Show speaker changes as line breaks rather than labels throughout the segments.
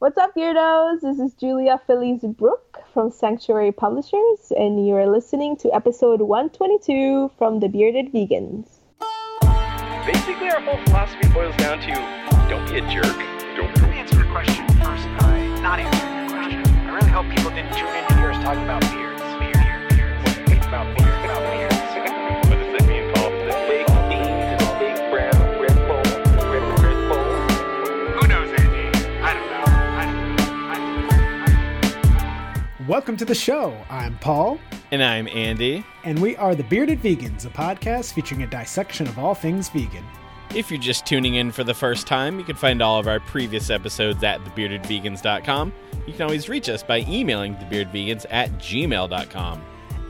What's up, Beardos? This is Julia Feliz Brueck from Sanctuary Publishers, and you are listening to episode 122 from The Bearded Vegans.
Basically, our whole philosophy boils down to don't be a jerk. Don't
me answer your question first by not answering your question. I really hope people didn't tune into yours talking about beards.
Welcome to the show. I'm Paul,
And I'm Andy.
and we are The Bearded Vegans, a podcast featuring a dissection of all things vegan.
If you're just tuning in for the first time, you can find all of our previous episodes at thebeardedvegans.com. You can always reach us by emailing thebeardedvegans at gmail.com.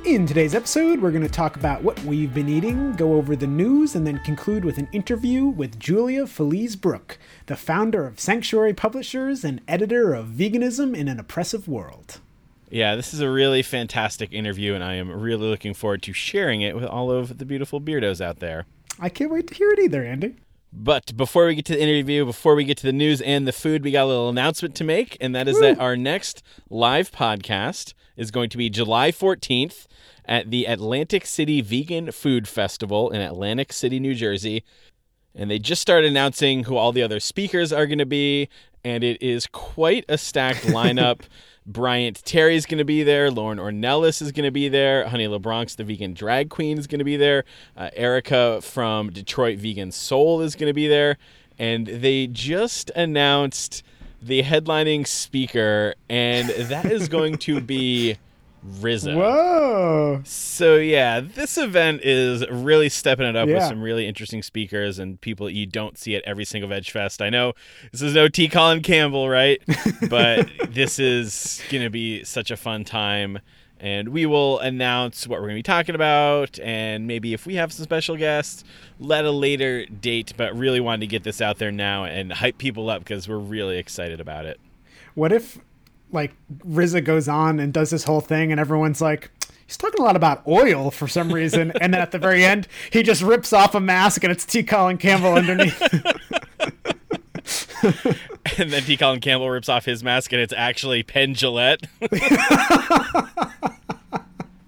In today's episode, we're going to talk about what we've been eating, go over the news, and then conclude with an interview with Julia Feliz Brueck, the founder of Sanctuary Publishers and editor of Veganism in an Oppressive World.
Yeah, this is a really fantastic interview, and I am really looking forward to sharing it with all of the beautiful beardos out there.
I can't wait to hear it either, Andy.
But before we get to the interview, before we get to the news and the food, we got a little announcement to make, and that is that our next live podcast is going to be July 14th at the Atlantic City Vegan Food Festival in Atlantic City, New Jersey. And they just started announcing who all the other speakers are going to be, and it is quite a stacked lineup. Bryant Terry's going to be there. Lauren Ornelas is going to be there. Honey LaBronx the vegan drag queen is going to be there. Uh, Erica from Detroit Vegan Soul is going to be there. And they just announced the headlining speaker, and that is going to be RZA.
Whoa!
So yeah, this event is really stepping it up with some really interesting speakers and people you don't see at every single Veg Fest. I know this is no T. Colin Campbell, right? but this is gonna be such a fun time. And we will announce what we're going to be talking about, and maybe if we have some special guests, let a later date. But really wanted to get this out there now and hype people up because we're really excited about it.
What if, like, RZA goes on and does this whole thing, and everyone's like, he's talking a lot about oil for some reason, and then at the very end, he just rips off a mask and it's T. Colin Campbell underneath.
And then T. Colin Campbell rips off his mask, and it's actually Penn Jillette.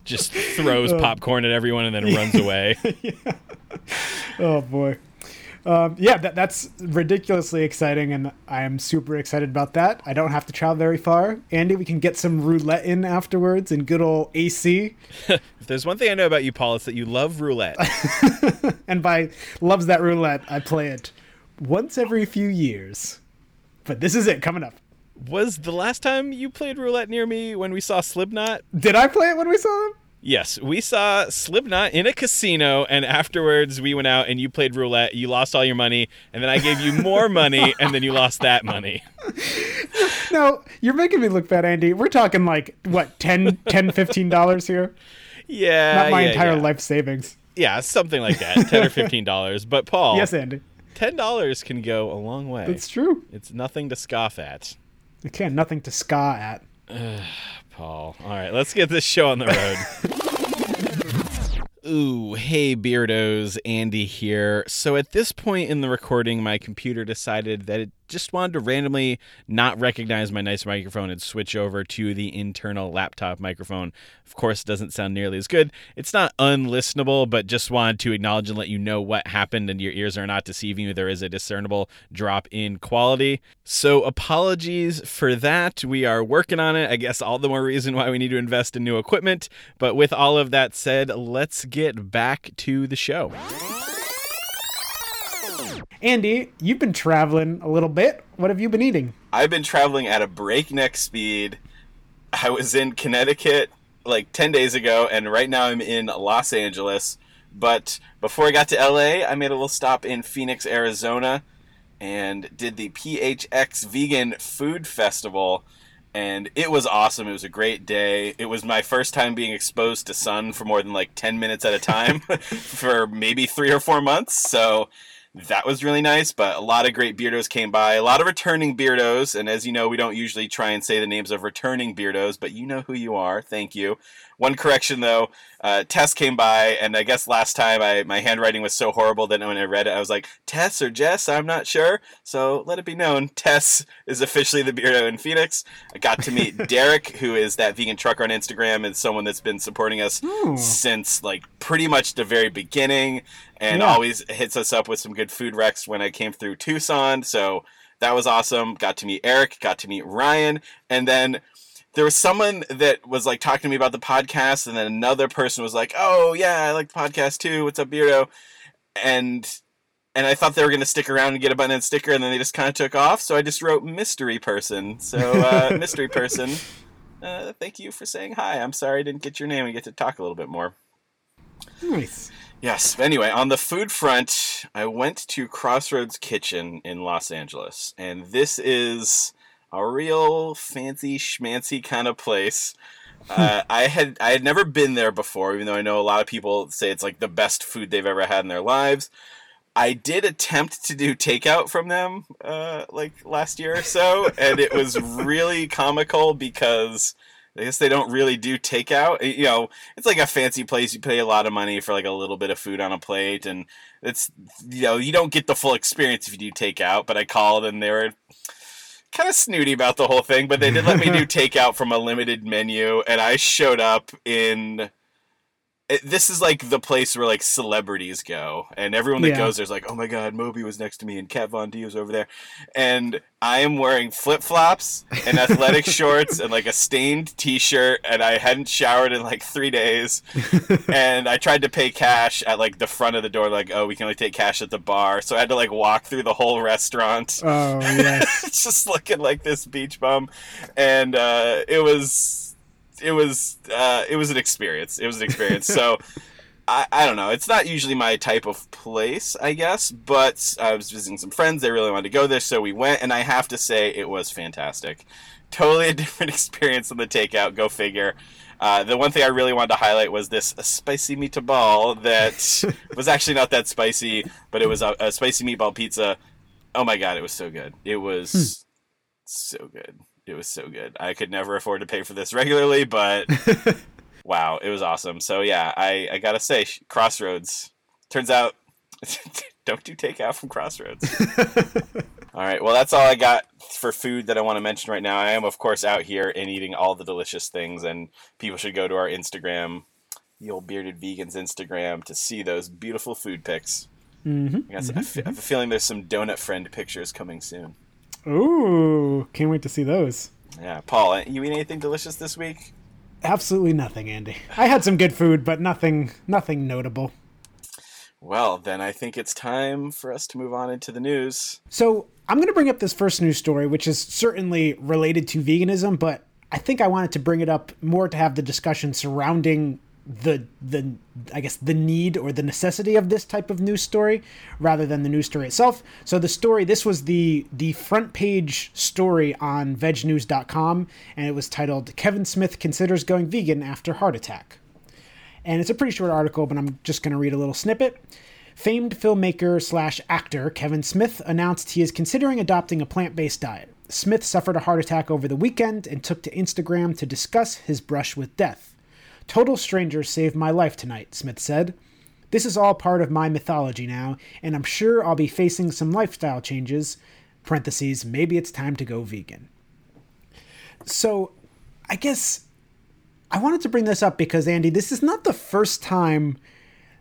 Just throws oh. popcorn at everyone and then runs away.
oh boy. Um, yeah, that, that's ridiculously exciting, and I am super excited about that. I don't have to travel very far. Andy, we can get some roulette in afterwards in good old AC.
if there's one thing I know about you, Paul, it's that you love roulette.
And by loves that roulette, I play it once every few years. But this is it coming up.
Was the last time you played roulette near me when we saw Slipknot?
Did I play it when we saw him?
Yes, we saw Slipknot in a casino, and afterwards we went out and you played roulette. You lost all your money, and then I gave you more money, and then you lost that money.
No, you're making me look bad, Andy. We're talking like, what, 10 10 $15 here?
Yeah,
Not my
yeah,
entire
yeah.
life savings.
Yeah, something like that, ten or fifteen dollars. But Paul,
Yes, Andy.
ten dollars can go a long way.
It's true.
It's nothing to scoff at.
Again, nothing to ska at.
Paul. All right, let's get this show on the road. Ooh, hey Beardos, Andy here. So at this point in the recording, my computer decided that it just wanted to randomly not recognize my nice microphone and switch over to the internal laptop microphone. Of course, it doesn't sound nearly as good. It's not unlistenable, but just wanted to acknowledge and let you know what happened and your ears are not deceiving you. There is a discernible drop in quality. So apologies for that. We are working on it. I guess all the more reason why we need to invest in new equipment. But with all of that said, let's get back to the show.
Andy, you've been traveling a little bit. What have you been eating?
I've been traveling at a breakneck speed. I was in Connecticut like 10 days ago, and right now I'm in Los Angeles. But before I got to LA, I made a little stop in Phoenix, Arizona, and did the PHX Vegan Food Festival. And it was awesome. It was a great day. It was my first time being exposed to sun for more than like 10 minutes at a time for maybe three or four months. So that was really nice. But a lot of great beardos came by, a lot of returning beardos. And as you know, we don't usually try and say the names of returning beardos, but you know who you are. Thank you. One correction though, uh, Tess came by, and I guess last time I my handwriting was so horrible that when I read it, I was like Tess or Jess, I'm not sure. So let it be known, Tess is officially the beardo in Phoenix. I got to meet Derek, who is that vegan trucker on Instagram, and someone that's been supporting us
Oh.
since like pretty much the very beginning, and
Yeah.
always hits us up with some good food wrecks when I came through Tucson. So that was awesome. Got to meet Eric, got to meet Ryan, and then there was someone that was like talking to me about the podcast, and then another person was like, "Oh yeah, I like the podcast too. What's up, Beardo?" And and I thought they were going to stick around and get a button and sticker, and then they just kind of took off. So I just wrote mystery person. So uh, mystery person, uh, thank you for saying hi. I'm sorry I didn't get your name and get to talk a little bit more.
Nice.
Yes. Anyway, on the food front, I went to Crossroads Kitchen in Los Angeles, and this is a real fancy schmancy kind of place. Uh, I had I had never been there before, even though I know a lot of people say it's like the best food they've ever had in their lives. I did attempt to do takeout from them uh, like last year or so, and it was really comical because I guess they don't really do takeout. You know, it's like a fancy place. You pay a lot of money for like a little bit of food on a plate, and it's you know you don't get the full experience if you do takeout. But I called and they were kind of snooty about the whole thing, but they did let me do takeout from a limited menu, and I showed up in. It, this is like the place where like celebrities go, and everyone that
Yeah.
goes there's like, oh my god, Moby was next to me, and Kat Von D was over there, and I am wearing flip flops and athletic shorts and like a stained T-shirt, and I hadn't showered in like three days, and I tried to pay cash at like the front of the door, like, oh, we can only take cash at the bar, so I had to like walk through the whole restaurant.
Oh yes.
just looking like this beach bum, and uh, it was it was uh, it was an experience. It was an experience. so. I, I don't know. It's not usually my type of place, I guess, but I was visiting some friends. They really wanted to go there, so we went, and I have to say it was fantastic. Totally a different experience than the takeout. Go figure. Uh, the one thing I really wanted to highlight was this spicy meatball that was actually not that spicy, but it was a, a spicy meatball pizza. Oh my god, it was so good. It was so good. It was so good. I could never afford to pay for this regularly, but wow, it was awesome. So yeah, I, I gotta say, Crossroads. Turns out, don't do takeout from Crossroads. all right, well that's all I got for food that I want to mention right now. I am of course out here and eating all the delicious things, and people should go to our Instagram, the old bearded vegans Instagram, to see those beautiful food pics.
mm-hmm.
I, got some- I fe- I have a feeling there's some donut friend pictures coming soon.
Ooh, can't wait to see those.
Yeah, Paul, uh, you eat anything delicious this week?
Absolutely nothing, Andy. I had some good food, but nothing, nothing notable.
Well, then I think it's time for us to move on into the news.
So I'm going to bring up this first news story, which is certainly related to veganism, but I think I wanted to bring it up more to have the discussion surrounding the the I guess the need or the necessity of this type of news story rather than the news story itself. So the story this was the the front page story on vegnews.com and it was titled Kevin Smith considers going vegan after heart attack. And it's a pretty short article, but I'm just going to read a little snippet. Famed filmmaker slash actor Kevin Smith announced he is considering adopting a plant based diet. Smith suffered a heart attack over the weekend and took to Instagram to discuss his brush with death. Total strangers saved my life tonight, Smith said. This is all part of my mythology now, and I'm sure I'll be facing some lifestyle changes. Parentheses, maybe it's time to go vegan. So, I guess I wanted to bring this up because, Andy, this is not the first time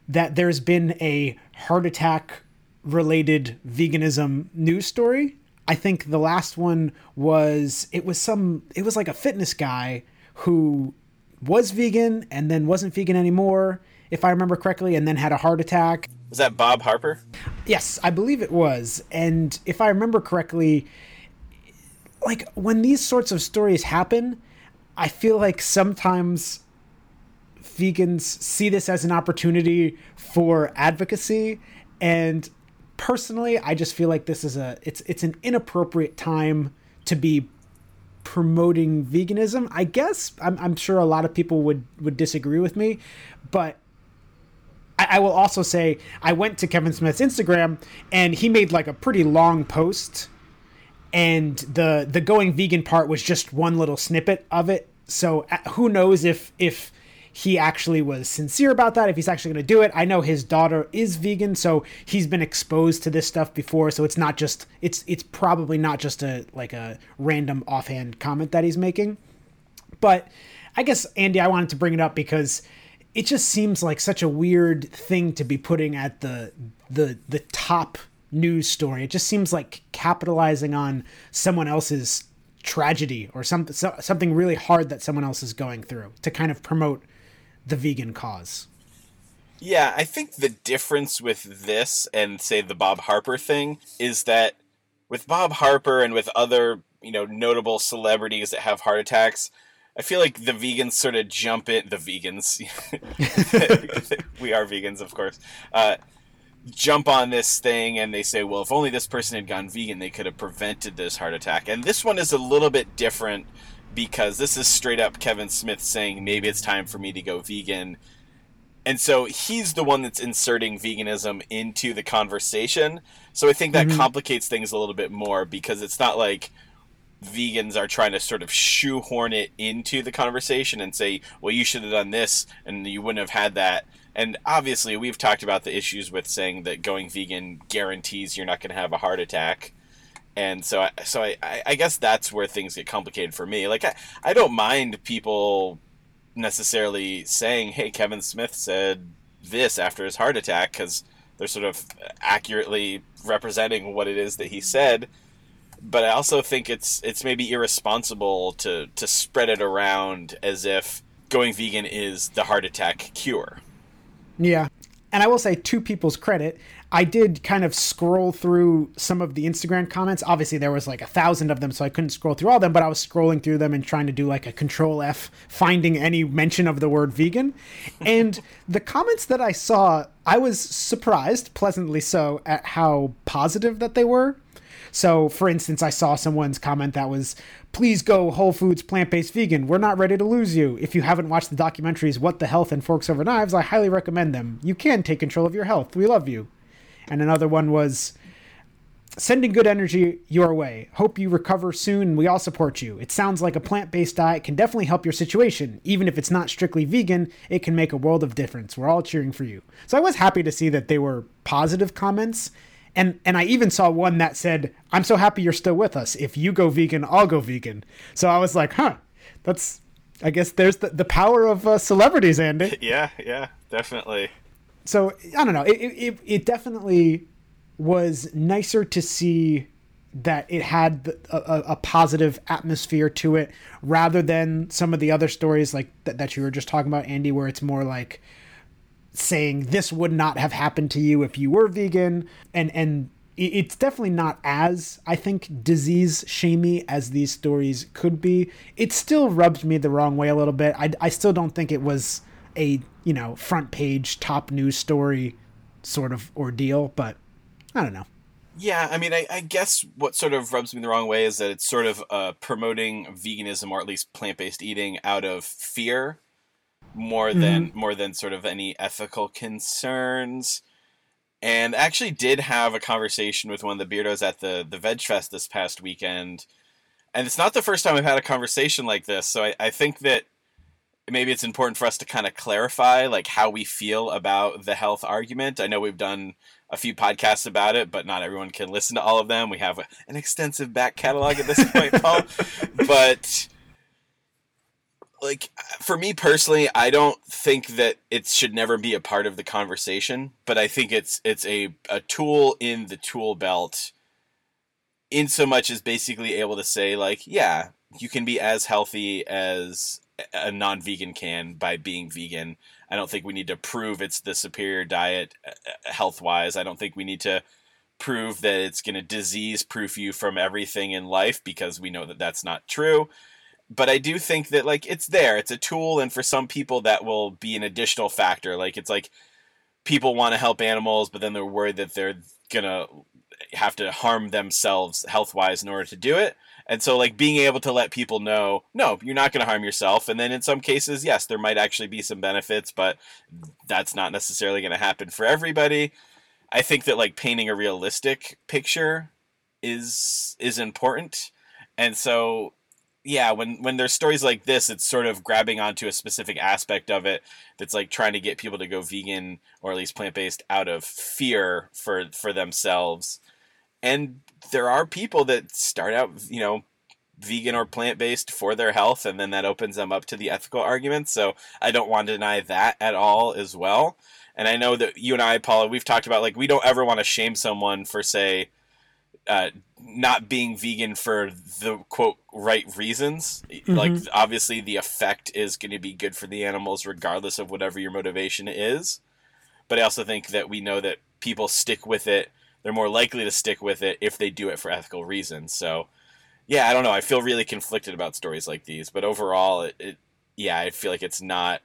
that there's been a heart attack related veganism news story. I think the last one was it was some it was like a fitness guy who was vegan and then wasn't vegan anymore, if I remember correctly, and then had a heart attack.
Was that Bob Harper?
Yes, I believe it was. And if I remember correctly, like when these sorts of stories happen, I feel like sometimes vegans see this as an opportunity for advocacy and personally I just feel like this is a it's it's an inappropriate time to be promoting veganism. I guess I'm, I'm sure a lot of people would would disagree with me, but I, will also say I went to Kevin Smith's Instagram and he made like a pretty long post, and the the going vegan part was just one little snippet of it. So uh, who knows if if he actually was sincere about that if he's actually going to do it. I know his daughter is vegan so he's been exposed to this stuff before so it's not just it's it's probably not just a like a random offhand comment that he's making. But i guess andy i wanted to bring it up because it just seems like such a weird thing to be putting at the the the top news story. It just seems like capitalizing on someone else's tragedy or some, something really hard that someone else is going through to kind of promote the vegan cause.
Yeah, I think the difference with this and say the Bob Harper thing is that with Bob Harper and with other, you know, notable celebrities that have heart attacks, I feel like the vegans sort of jump in the vegans. we are vegans, of course. Uh, jump on this thing and they say, well, if only this person had gone vegan, they could have prevented this heart attack. And this one is a little bit different because this is straight up Kevin Smith saying maybe it's time for me to go vegan. And so he's the one that's inserting veganism into the conversation. So I think that mm-hmm. complicates things a little bit more because it's not like vegans are trying to sort of shoehorn it into the conversation and say, well, you should have done this and you wouldn't have had that. And obviously, we've talked about the issues with saying that going vegan guarantees you're not going to have a heart attack and so I, so I, I guess that's where things get complicated for me. Like I, I don't mind people necessarily saying, "Hey, Kevin Smith said this after his heart attack," because they're sort of accurately representing what it is that he said. But I also think it's it's maybe irresponsible to to spread it around as if going vegan is the heart attack cure.
Yeah. And I will say, to people's credit, I did kind of scroll through some of the Instagram comments. Obviously, there was like a thousand of them, so I couldn't scroll through all them, but I was scrolling through them and trying to do like a control F, finding any mention of the word vegan. And the comments that I saw, I was surprised, pleasantly so, at how positive that they were. So, for instance, I saw someone's comment that was, please go Whole Foods plant based vegan. We're not ready to lose you. If you haven't watched the documentaries What the Health and Forks Over Knives, I highly recommend them. You can take control of your health. We love you and another one was sending good energy your way. Hope you recover soon. We all support you. It sounds like a plant based diet can definitely help your situation. Even if it's not strictly vegan, it can make a world of difference. We're all cheering for you. So I was happy to see that they were positive comments. And, and I even saw one that said, I'm so happy you're still with us. If you go vegan, I'll go vegan. So I was like, huh, that's, I guess there's the, the power of uh, celebrities, Andy.
Yeah, yeah, definitely
so I don't know. It, it, it definitely was nicer to see that it had a, a, positive atmosphere to it rather than some of the other stories like th- that you were just talking about andy where it's more like saying this would not have happened to you if you were vegan. And and it's definitely not as i think disease shamey as these stories could be. It still rubs me the wrong way a little bit. I, I still don't think it was a you know front page top news story sort of ordeal but i don't know.
Yeah i mean I, I, guess what sort of rubs me the wrong way is that it's sort of uh, promoting veganism or at least plant-based eating out of fear more mm-hmm. than more than sort of any ethical concerns. And actually did have a conversation with one of the beardos at the the veg fest this past weekend. And it's not the first time i've had a conversation like this so i, I think that maybe it's important for us to kind of clarify like how we feel about the health argument. I know we've done a few podcasts about it, but not everyone can listen to all of them. We have an extensive back catalog at this point, Paul. But like for me personally, I don't think that it should never be a part of the conversation, but I think it's it's a a tool in the tool belt in so much as basically able to say like, yeah, you can be as healthy as a non-vegan can by being vegan. I don't think we need to prove it's the superior diet uh, uh, health-wise. I don't think we need to prove that it's going to disease-proof you from everything in life because we know that that's not true. But I do think that like it's there. It's a tool, and for some people that will be an additional factor. Like it's like people want to help animals, but then they're worried that they're gonna have to harm themselves health wise in order to do it. And so, like, being able to let people know, no, you're not going to harm yourself. And then in some cases, yes, there might actually be some benefits, but that's not necessarily going to happen for everybody. I think that, like, painting a realistic picture is is important. And so, yeah, when when there's stories like this, it's sort of grabbing onto a specific aspect of it that's like trying to get people to go vegan or at least plant based out of fear for for themselves. And there are people that start out, you know, vegan or plant based for their health, and then that opens them up to the ethical arguments. So I don't want to deny that at all as well. And I know that you and I, Paula, we've talked about like we don't ever want to shame someone for say uh, not being vegan for the quote right reasons. Like obviously the effect is going to be good for the animals regardless of whatever your motivation is. But I also think that we know that people stick with it. They're more likely to stick with it if they do it for ethical reasons. So yeah, I don't know. I feel really conflicted about stories like these, but overall, it, it yeah, I feel like it's not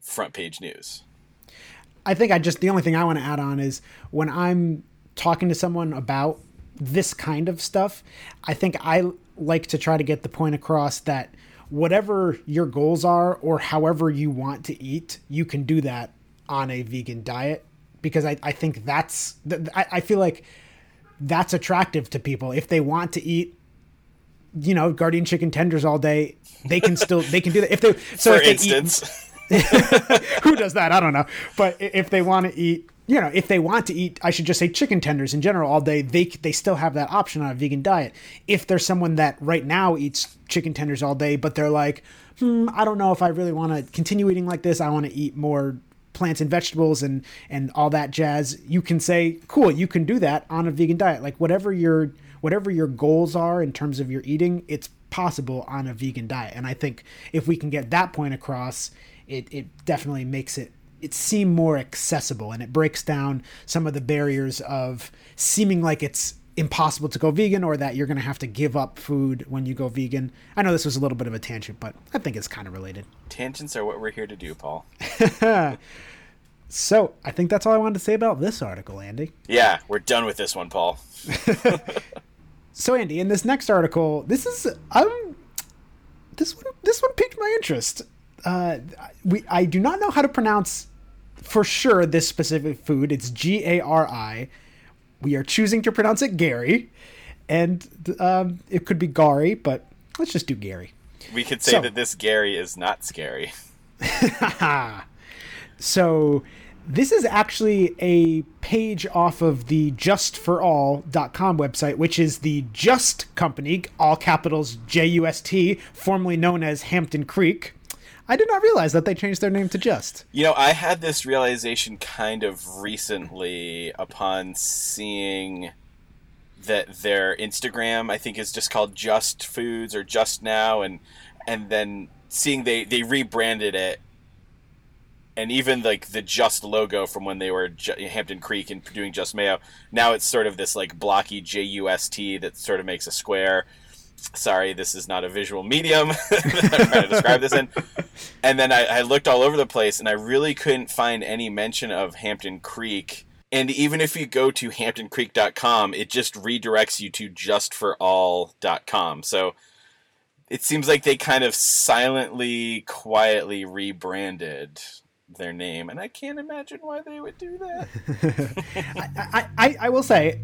front page news.
I think I just the only thing I want to add on is when I'm talking to someone about this kind of stuff, I think I like to try to get the point across that whatever your goals are or however you want to eat, you can do that on a vegan diet because I, I think that's I, I feel like that's attractive to people. If they want to eat you know Gardein chicken tenders all day they can still they can do that. If they so
for
if they
instance,
eat, who does that? I don't know. But if they want to eat you know if they want to eat i should just say chicken tenders in general all day they they still have that option on a vegan diet. If there's someone that right now eats chicken tenders all day but they're like hmm i don't know if i really want to continue eating like this. I want to eat more plants and vegetables and and all that jazz you can say cool you can do that on a vegan diet. Like whatever your whatever your goals are in terms of your eating it's possible on a vegan diet. And i think if we can get that point across it it definitely makes it it seem more accessible and it breaks down some of the barriers of seeming like it's impossible to go vegan or that you're going to have to give up food when you go vegan. I know this was a little bit of a tangent, but I think it's kind of related.
tangents are what we're here to do, Paul.
So, I think that's all I wanted to say about this article, Andy.
Yeah, we're done with this one, Paul.
So, Andy, in this next article, this is um this one this one piqued my interest. Uh we I do not know how to pronounce for sure this specific food. It's G A R I. We are choosing to pronounce it Gary, and um, it could be Gary, but let's just do Gary.
We could say
So-
that this Gary is not scary.
So this is actually a page off of the justforall.com website, which is the Just Company, all capitals J U S T, formerly known as Hampton Creek. I did not realize that they changed their name to Just.
You know, I had this realization kind of recently upon seeing that their Instagram, I think, is just called Just Foods or Just Now, and and then seeing they they rebranded it, and even like the Just logo from when they were Hampton Creek and doing Just Mayo, now it's sort of this like blocky J U S T that sort of makes a square. Sorry, this is not a visual medium I'm trying to describe this in. And then I, I looked all over the place and I really couldn't find any mention of Hampton Creek. And even if you go to hamptoncreek.com, it just redirects you to justforall.com. So it seems like they kind of silently, quietly rebranded their name. And I can't imagine why they would do that.
I, I, I will say,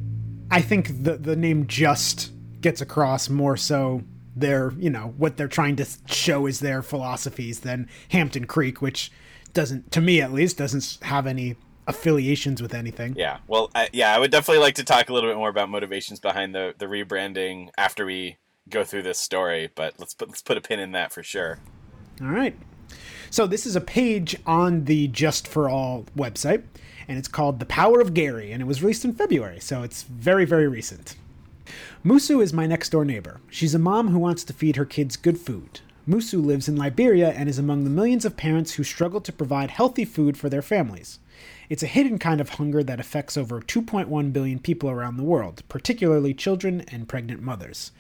I think the the name Just gets across more so their you know what they're trying to show is their philosophies than Hampton Creek, which doesn't, to me at least, doesn't have any affiliations with anything.
Yeah, well, I, yeah, I would definitely like to talk a little bit more about motivations behind the the rebranding after we go through this story. But let's put let's put a pin in that for sure.
All right. So this is a page on the Just for All website, and it's called The Power of Gary, and it was released in February, so it's very, very recent. Musu is my next door neighbor. She's a mom who wants to feed her kids good food. Musu lives in Liberia and is among the millions of parents who struggle to provide healthy food for their families. It's a hidden kind of hunger that affects over 2.1 billion people around the world, particularly children and pregnant mothers.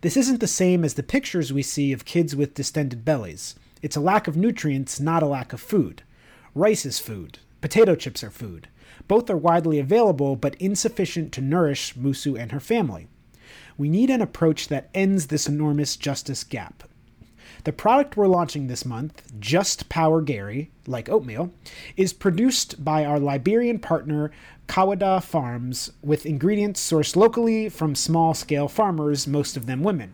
This isn't the same as the pictures we see of kids with distended bellies. It's a lack of nutrients, not a lack of food. Rice is food. Potato chips are food. Both are widely available, but insufficient to nourish Musu and her family. We need an approach that ends this enormous justice gap. The product we're launching this month, Just Power Gary, like oatmeal, is produced by our Liberian partner Kawada Farms with ingredients sourced locally from small scale farmers, most of them women.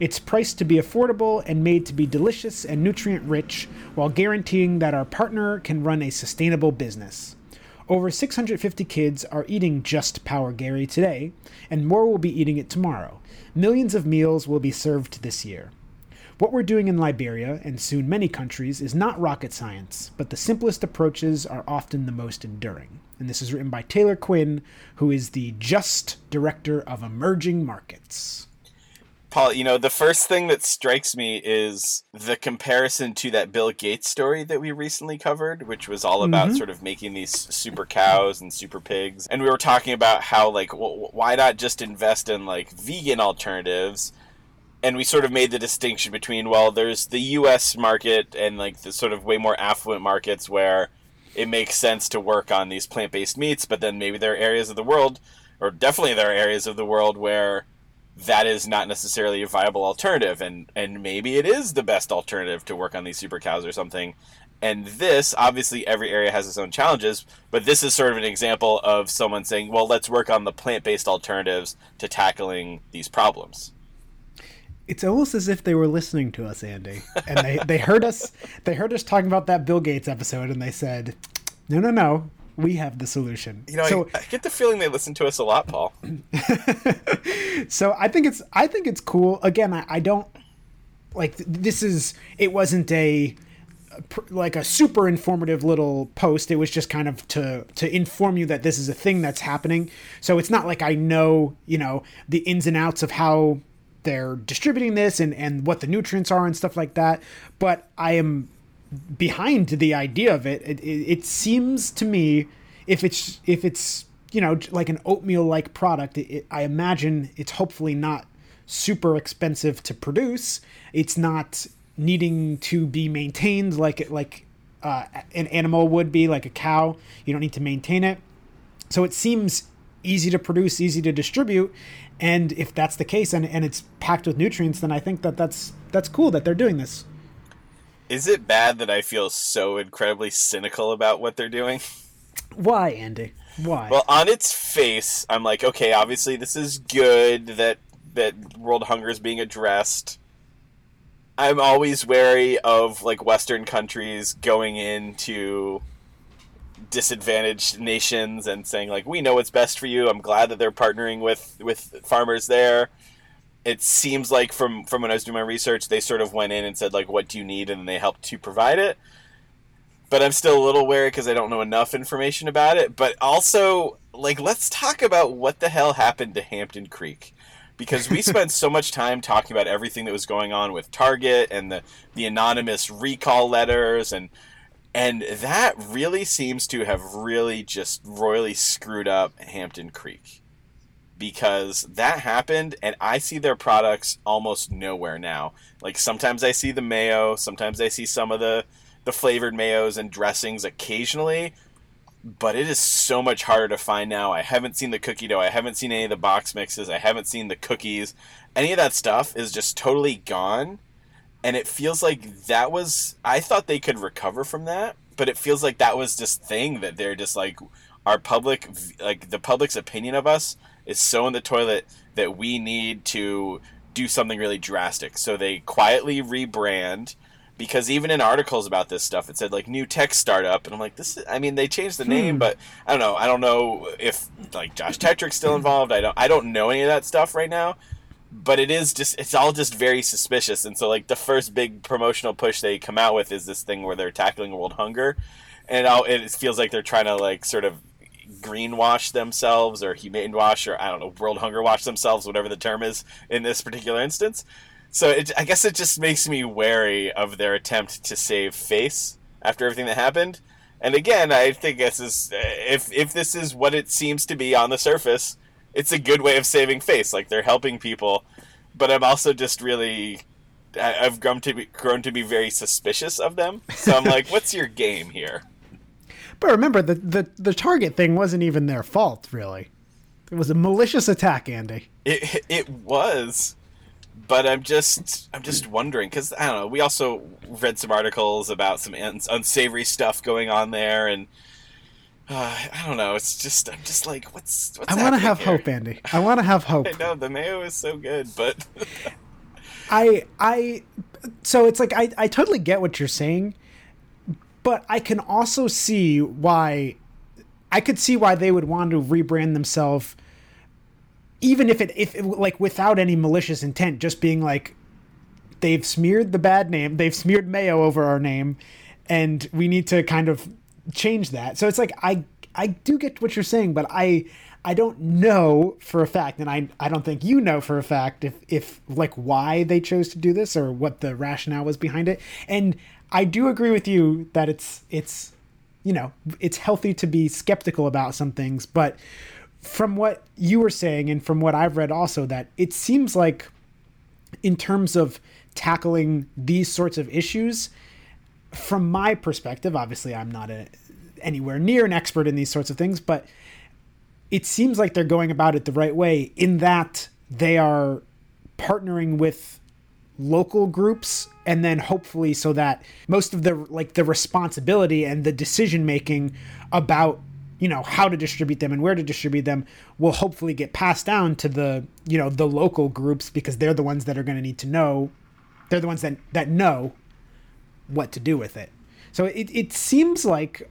It's priced to be affordable and made to be delicious and nutrient rich while guaranteeing that our partner can run a sustainable business. Over 650 kids are eating Just Power Gary today, and more will be eating it tomorrow. Millions of meals will be served this year. What we're doing in Liberia, and soon many countries, is not rocket science, but the simplest approaches are often the most enduring. And this is written by Taylor Quinn, who is the Just Director of Emerging Markets.
Paul, you know, the first thing that strikes me is the comparison to that Bill Gates story that we recently covered, which was all about mm-hmm. sort of making these super cows and super pigs. And we were talking about how, like, w- why not just invest in, like, vegan alternatives? And we sort of made the distinction between, well, there's the US market and, like, the sort of way more affluent markets where it makes sense to work on these plant based meats, but then maybe there are areas of the world, or definitely there are areas of the world where that is not necessarily a viable alternative and and maybe it is the best alternative to work on these super cows or something and this obviously every area has its own challenges but this is sort of an example of someone saying well let's work on the plant-based alternatives to tackling these problems
It's almost as if they were listening to us, Andy, and they, they heard us. They heard us talking about that Bill Gates episode, and they said, "No, no, no, we have the solution."
you know
so,
I, I get the feeling they listen to us a lot paul
so I think it's I think it's cool. Again, I, I don't like this is it wasn't a like a super informative little post. It was just kind of to to inform you that this is a thing that's happening. So it's not like I know you know the ins and outs of how they're distributing this and and what the nutrients are and stuff like that. But I am behind the idea of it. It, it, it seems to me if it's if it's you know like an oatmeal like product, it, I imagine it's hopefully not super expensive to produce. It's not needing to be maintained like like uh, an animal would be, like a cow. You don't need to maintain it. So it seems easy to produce, easy to distribute, and if that's the case, and, and it's packed with nutrients, then I think that that's that's cool that they're doing this.
Is it bad that i feel so incredibly cynical about what they're doing
Why, Andy? Why?
Well, on its face, I'm like, okay, obviously this is good that that world hunger is being addressed. I'm always wary of like Western countries going into disadvantaged nations and saying like, we know what's best for you. I'm glad that they're partnering with with farmers there. It seems like from from when I was doing my research, they sort of went in and said like, what do you need, and they helped to provide it but I'm still a little wary because I don't know enough information about it. But also, like, let's talk about what the hell happened to Hampton Creek. Because we spent so much time talking about everything that was going on with Target and the, the anonymous recall letters and and that really seems to have really just royally screwed up Hampton Creek. Because that happened and I see their products almost nowhere now. Like sometimes I see the mayo, sometimes I see some of the the flavored mayos and dressings occasionally, but it is so much harder to find now. I haven't seen the cookie dough. I haven't seen any of the box mixes. I haven't seen the cookies. Any of that stuff is just totally gone. And it feels like that was. I thought they could recover from that, but it feels like that was just thing that they're just like our public, like the public's opinion of us is so in the toilet that we need to do something really drastic. So they quietly rebrand because even in articles about this stuff it said like new tech startup and i'm like this is, i mean they changed the name hmm. but i don't know. I don't know if like josh tetrick's still involved. I don't i don't know any of that stuff right now but it is just it's all just very suspicious. And so like the first big promotional push they come out with is this thing where they're tackling world hunger and it, all, it feels like they're trying to like sort of greenwash themselves or humane wash or i don't know world hunger wash themselves whatever the term is in this particular instance so it, I guess it just makes me wary of their attempt to save face after everything that happened. And again, I think this is if if this is what it seems to be on the surface, it's a good way of saving face. Like they're helping people, but I'm also just really I've grown to be grown to be very suspicious of them. So I'm like, what's your game here?
But remember, the, the, the Target thing wasn't even their fault, really. It was a malicious attack, Andy.
It it was, but I'm just I'm just wondering because I don't know. We also read some articles about some uns- unsavory stuff going on there, and uh, I don't know. It's just I'm just like, what's what's
I want to have
here?
hope, Andy. I want to have hope.
I know the mayo is so good, but
I I so it's like I I totally get what you're saying, but I can also see why I could see why they would want to rebrand themselves even if it if it, like without any malicious intent just being like they've smeared the bad name, they've smeared mayo over our name and we need to kind of change that. So it's like I I do get what you're saying, but I I don't know for a fact, and I I don't think you know for a fact if if like why they chose to do this or what the rationale was behind it. And I do agree with you that it's it's you know it's healthy to be skeptical about some things, but from what you were saying and from what I've read also that it seems like in terms of tackling these sorts of issues from my perspective obviously i'm not a, anywhere near an expert in these sorts of things but it seems like they're going about it the right way in that they are partnering with local groups and then hopefully so that most of the like the responsibility and the decision making about you know how to distribute them and where to distribute them will hopefully get passed down to the you know the local groups because they're the ones that are going to need to know they're the ones that that know what to do with it. So it, it seems like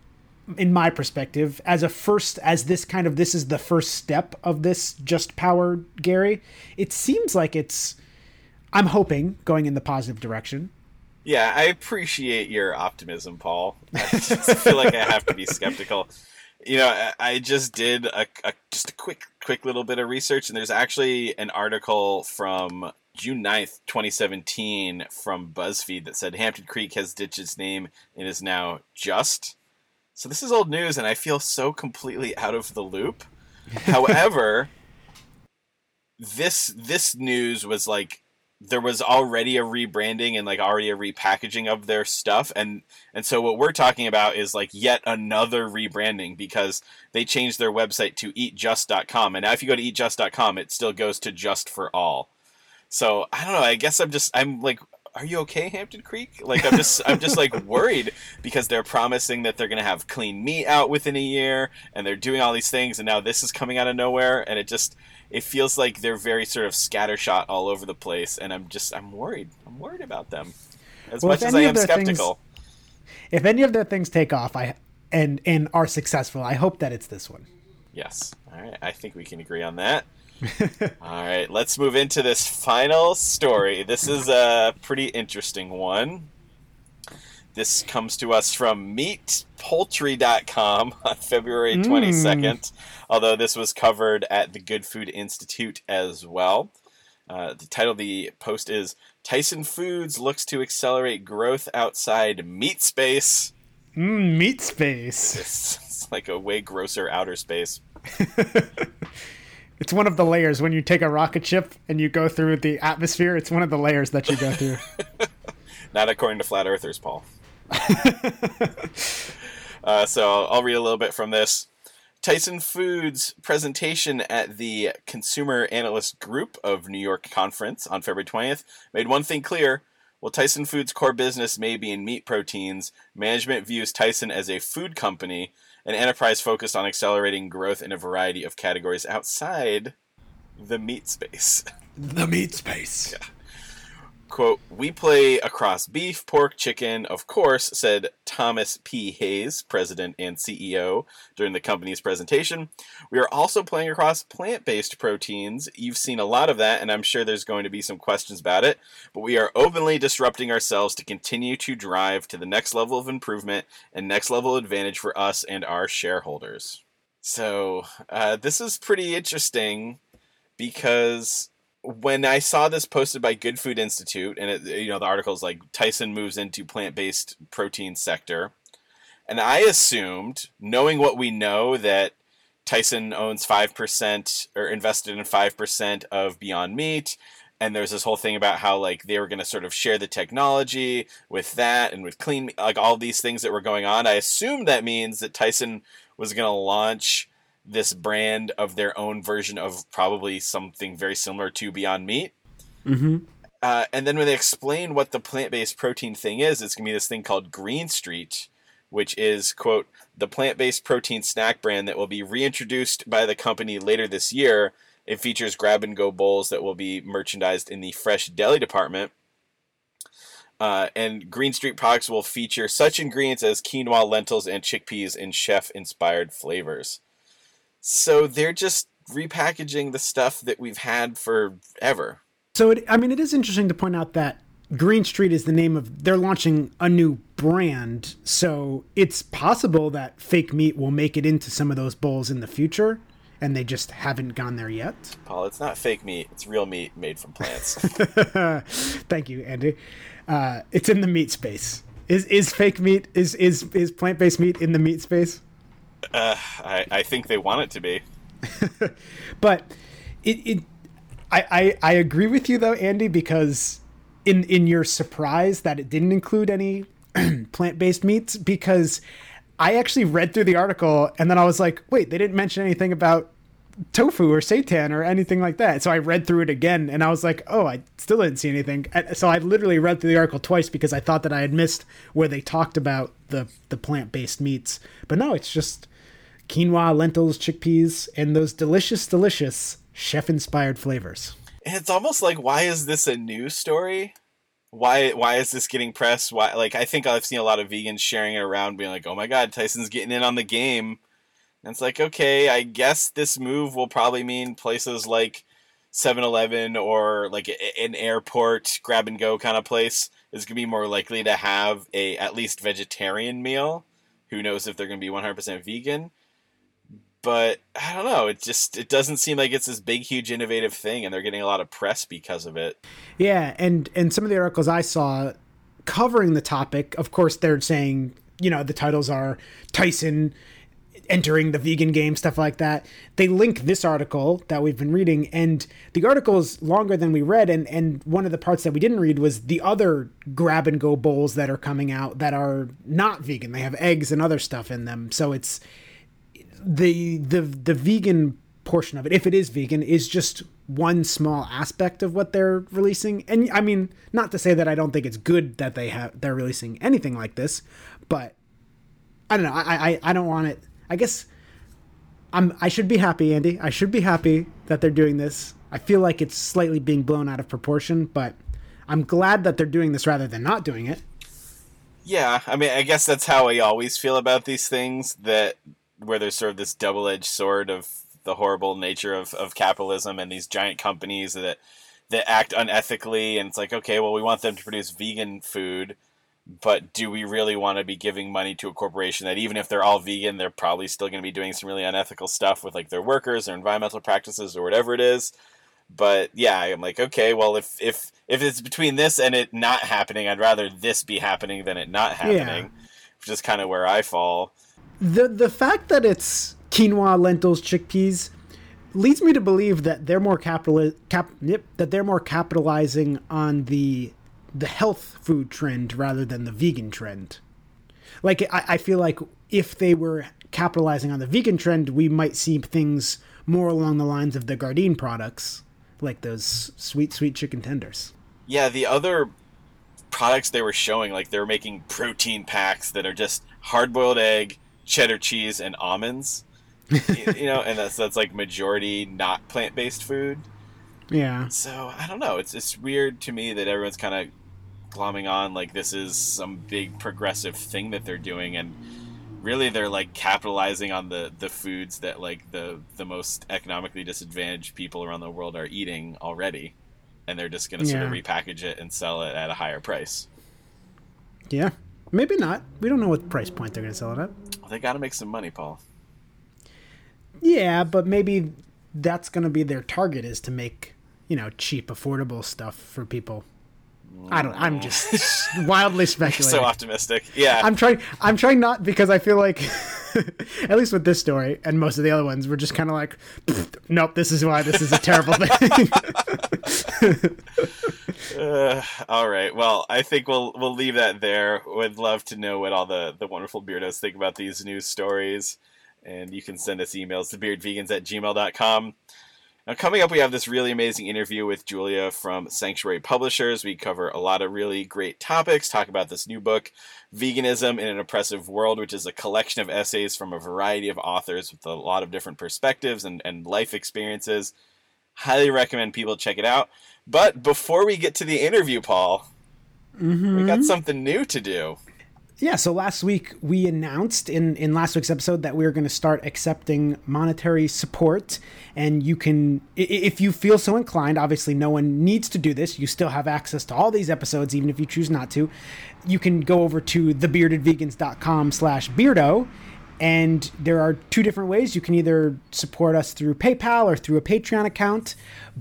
in my perspective as a first as this kind of this is the first step of this just power gary it seems like it's i'm hoping going in the positive direction
yeah, I appreciate your optimism, Paul. I just feel like I have to be skeptical. You know, I, just did a, a just a quick quick little bit of research, and there's actually an article from June 9th, 2017 from BuzzFeed that said Hampton Creek has ditched its name and is now Just. So this is old news, and I feel so completely out of the loop. However, this this news was like there was already a rebranding and like already a repackaging of their stuff and and so what we're talking about is like yet another rebranding because they changed their website to eatjust.com and now if you go to eatjust.com it still goes to just for all. So i don't know i guess i'm just i'm like are you okay hampton creek? Like i'm just i'm just like worried because they're promising that they're going to have clean meat out within a year and they're doing all these things and now this is coming out of nowhere and it just it feels like they're very sort of scattershot all over the place and i'm just i'm worried i'm worried about them. As
Well,
much as i am
their things-
skeptical.
if any of their things take off i and and are successful i hope that it's this one.
Yes. All right. I think we can agree on that. All right. Let's move into this final story. This is a pretty interesting one this comes to us from meatpoultry.com on February 22nd, although this was covered at the Good Food Institute as well. Uh, the title of the post is Tyson Foods looks to accelerate growth outside meat space.
mm, meat space
It's, it's like a way grosser outer space.
it's one of the layers when you take a rocket ship and you go through the atmosphere it's one of the layers that you go through
Not according to flat earthers, Paul. uh, so I'll read a little bit from this. Tyson Foods presentation at the Consumer Analyst Group of New York Conference on February 20th made one thing clear. While Tyson Foods' core business may be in meat proteins, management views Tyson as a food company, an enterprise focused on accelerating growth in a variety of categories outside the meat space.
the meat space
quote, we play across beef, pork, chicken, of course, said Thomas P. Hayes, president and CEO, during the company's presentation. We are also playing across plant based proteins. You've seen a lot of that, and I'm sure there's going to be some questions about it, but we are openly disrupting ourselves to continue to drive to the next level of improvement and next level advantage for us and our shareholders. So, uh, this is pretty interesting because when I saw this posted by Good Food Institute, and it, you know the article is like Tyson moves into plant-based protein sector, and I assumed, knowing what we know, that Tyson owns five percent or invested in five percent of Beyond Meat, and there's this whole thing about how like they were going to sort of share the technology with that and with clean, like all these things that were going on. I assumed that means that Tyson was going to launch this brand of their own version of probably something very similar to Beyond Meat.
Mm-hmm.
Uh, and then when they explain what the plant-based protein thing is, it's gonna be this thing called Green Street, which is quote the plant-based protein snack brand that will be reintroduced by the company later this year. It features grab-and-go bowls that will be merchandised in the fresh deli department. Uh, and Green Street products will feature such ingredients as quinoa, lentils, and chickpeas in chef-inspired flavors. So they're just repackaging the stuff that we've had forever.
So it, I mean, it is interesting to point out that Green Street is the name of. They're launching a new brand, so it's possible that fake meat will make it into some of those bowls in the future, and they just haven't gone there yet.
Paul, it's not fake meat; it's real meat made from plants.
Thank you, Andy. Uh, it's in the meat space. Is is fake meat is is is plant based meat in the meat space?
Uh, I, I think they want it to be.
but it, it I, I I agree with you though, Andy, because in in your surprise that it didn't include any plant based meats, because I actually read through the article and then I was like, wait, they didn't mention anything about tofu or seitan or anything like that. So I read through it again and I was like, oh, I still didn't see anything. So I literally read through the article twice because I thought that I had missed where they talked about the the plant based meats. But no, it's just quinoa, lentils, chickpeas, and those delicious, delicious chef inspired flavors.
It's almost like, why is this a news story? Why why is this getting press? Why like I think I've seen a lot of vegans sharing it around, being like, "Oh my God, Tyson's getting in on the game." And it's like, okay, I guess this move will probably mean places like 7-Eleven or like an airport grab and go kind of place is going to be more likely to have a at least vegetarian meal. Who knows if they're going to be 100% vegan? But I don't know. It just it doesn't seem like it's this big, huge, innovative thing, and they're getting a lot of press because of it.
Yeah, and and some of the articles I saw covering the topic, of course, they're saying you know the titles are Tyson entering the vegan game, stuff like that. They link this article that we've been reading, and the article is longer than we read. And and one of the parts that we didn't read was the other grab and go bowls that are coming out that are not vegan. They have eggs and other stuff in them, so it's the the the vegan portion of it, if it is vegan, is just one small aspect of what they're releasing. And I mean, not to say that I don't think it's good that they have they're releasing anything like this, but I don't know. I I, I don't want it. I guess I'm I should be happy, Andy. I should be happy that they're doing this. I feel like it's slightly being blown out of proportion, but I'm glad that they're doing this rather than not doing it.
Yeah, I mean, I guess that's how I always feel about these things. That where there's sort of this double-edged sword of the horrible nature of, of capitalism and these giant companies that that act unethically, and it's like, okay, well, we want them to produce vegan food, but do we really want to be giving money to a corporation that even if they're all vegan, they're probably still going to be doing some really unethical stuff with like their workers or environmental practices or whatever it is? But yeah, I'm like, okay, well, if if if it's between this and it not happening, I'd rather this be happening than it not happening, which is kind of where I fall.
The the fact that it's quinoa, lentils, chickpeas leads me to believe that they're more capital cap yep, that they're more capitalizing on the the health food trend rather than the vegan trend. Like I, I feel like if they were capitalizing on the vegan trend, we might see things more along the lines of the Gardein products, like those sweet sweet chicken tenders.
Yeah, the other products they were showing, like they were making protein packs that are just hard boiled egg, cheddar cheese, and almonds. you know, and that's that's like majority not plant based food.
Yeah.
So I don't know. It's it's weird to me that everyone's kind of glomming on like this is some big progressive thing that they're doing, and really they're like capitalizing on the the foods that like the the most economically disadvantaged people around the world are eating already, and they're just gonna sort of repackage it and sell it at a higher price.
Yeah. Maybe not. We don't know what price point they're going to sell it at.
They got to make some money, Paul.
Yeah, but maybe that's going to be their target is to make, you know, cheap, affordable stuff for people. I don't. I'm mm. just wildly speculating.
So optimistic. Yeah.
I'm trying. I'm trying not because I feel like, at least with this story and most of the other ones, we're just kind of like, nope. This is why this is a terrible thing.
Uh, all right. Well, I think we'll we'll leave that there. Would love to know what all the the wonderful beardos think about these news stories. And you can send us emails to beardvegans at gmail.com. Now, coming up, we have this really amazing interview with Julia from Sanctuary Publishers. We cover a lot of really great topics, talk about this new book, Veganism in an Oppressive World, which is a collection of essays from a variety of authors with a lot of different perspectives and, and life experiences. Highly recommend people check it out. But before we get to the interview, Paul, we got mm-hmm. something new to do.
Yeah, so last week we announced in, in last week's episode that we are going to start accepting monetary support. And you can, if you feel so inclined, obviously no one needs to do this. You still have access to all these episodes, even if you choose not to. You can go over to thebeardedvegans.com slash beardo and there are two different ways. You can either support us through PayPal or through a Patreon account.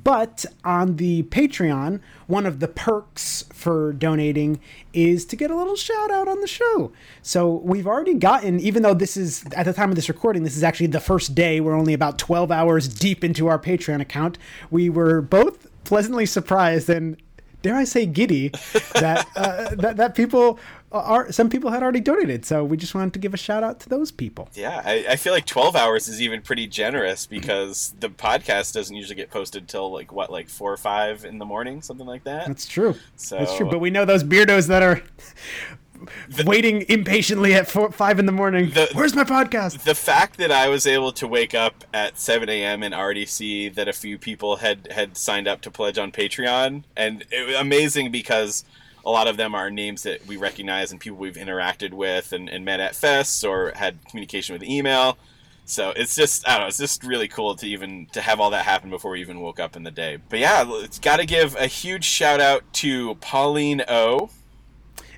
But on the Patreon, one of the perks for donating is to get a little shout out on the show. So we've already gotten, even though this is at the time of this recording, this is actually the first day. We're only about 12 hours deep into our Patreon account. We were both pleasantly surprised and dare I say giddy that uh, that that people are some people had already donated. So we just wanted to give a shout out to those people.
Yeah, I, I feel like 12 hours is even pretty generous because the podcast doesn't usually get posted till like what, like four or five in the morning, something like that.
That's true.
So-
That's true. But we know those beardos that are waiting impatiently at four, five in the morning.
The-
Where's my podcast?
the fact that I was able to wake up at 7 a.m. and already see that a few people had had signed up to pledge on Patreon, and it was amazing because a lot of them are names that we recognize and people we've interacted with and, and met at fests or had communication with email. So it's just I don't know, it's just really cool to even to have all that happen before we even woke up in the day. But yeah, it's got to give a huge shout out to Pauline O,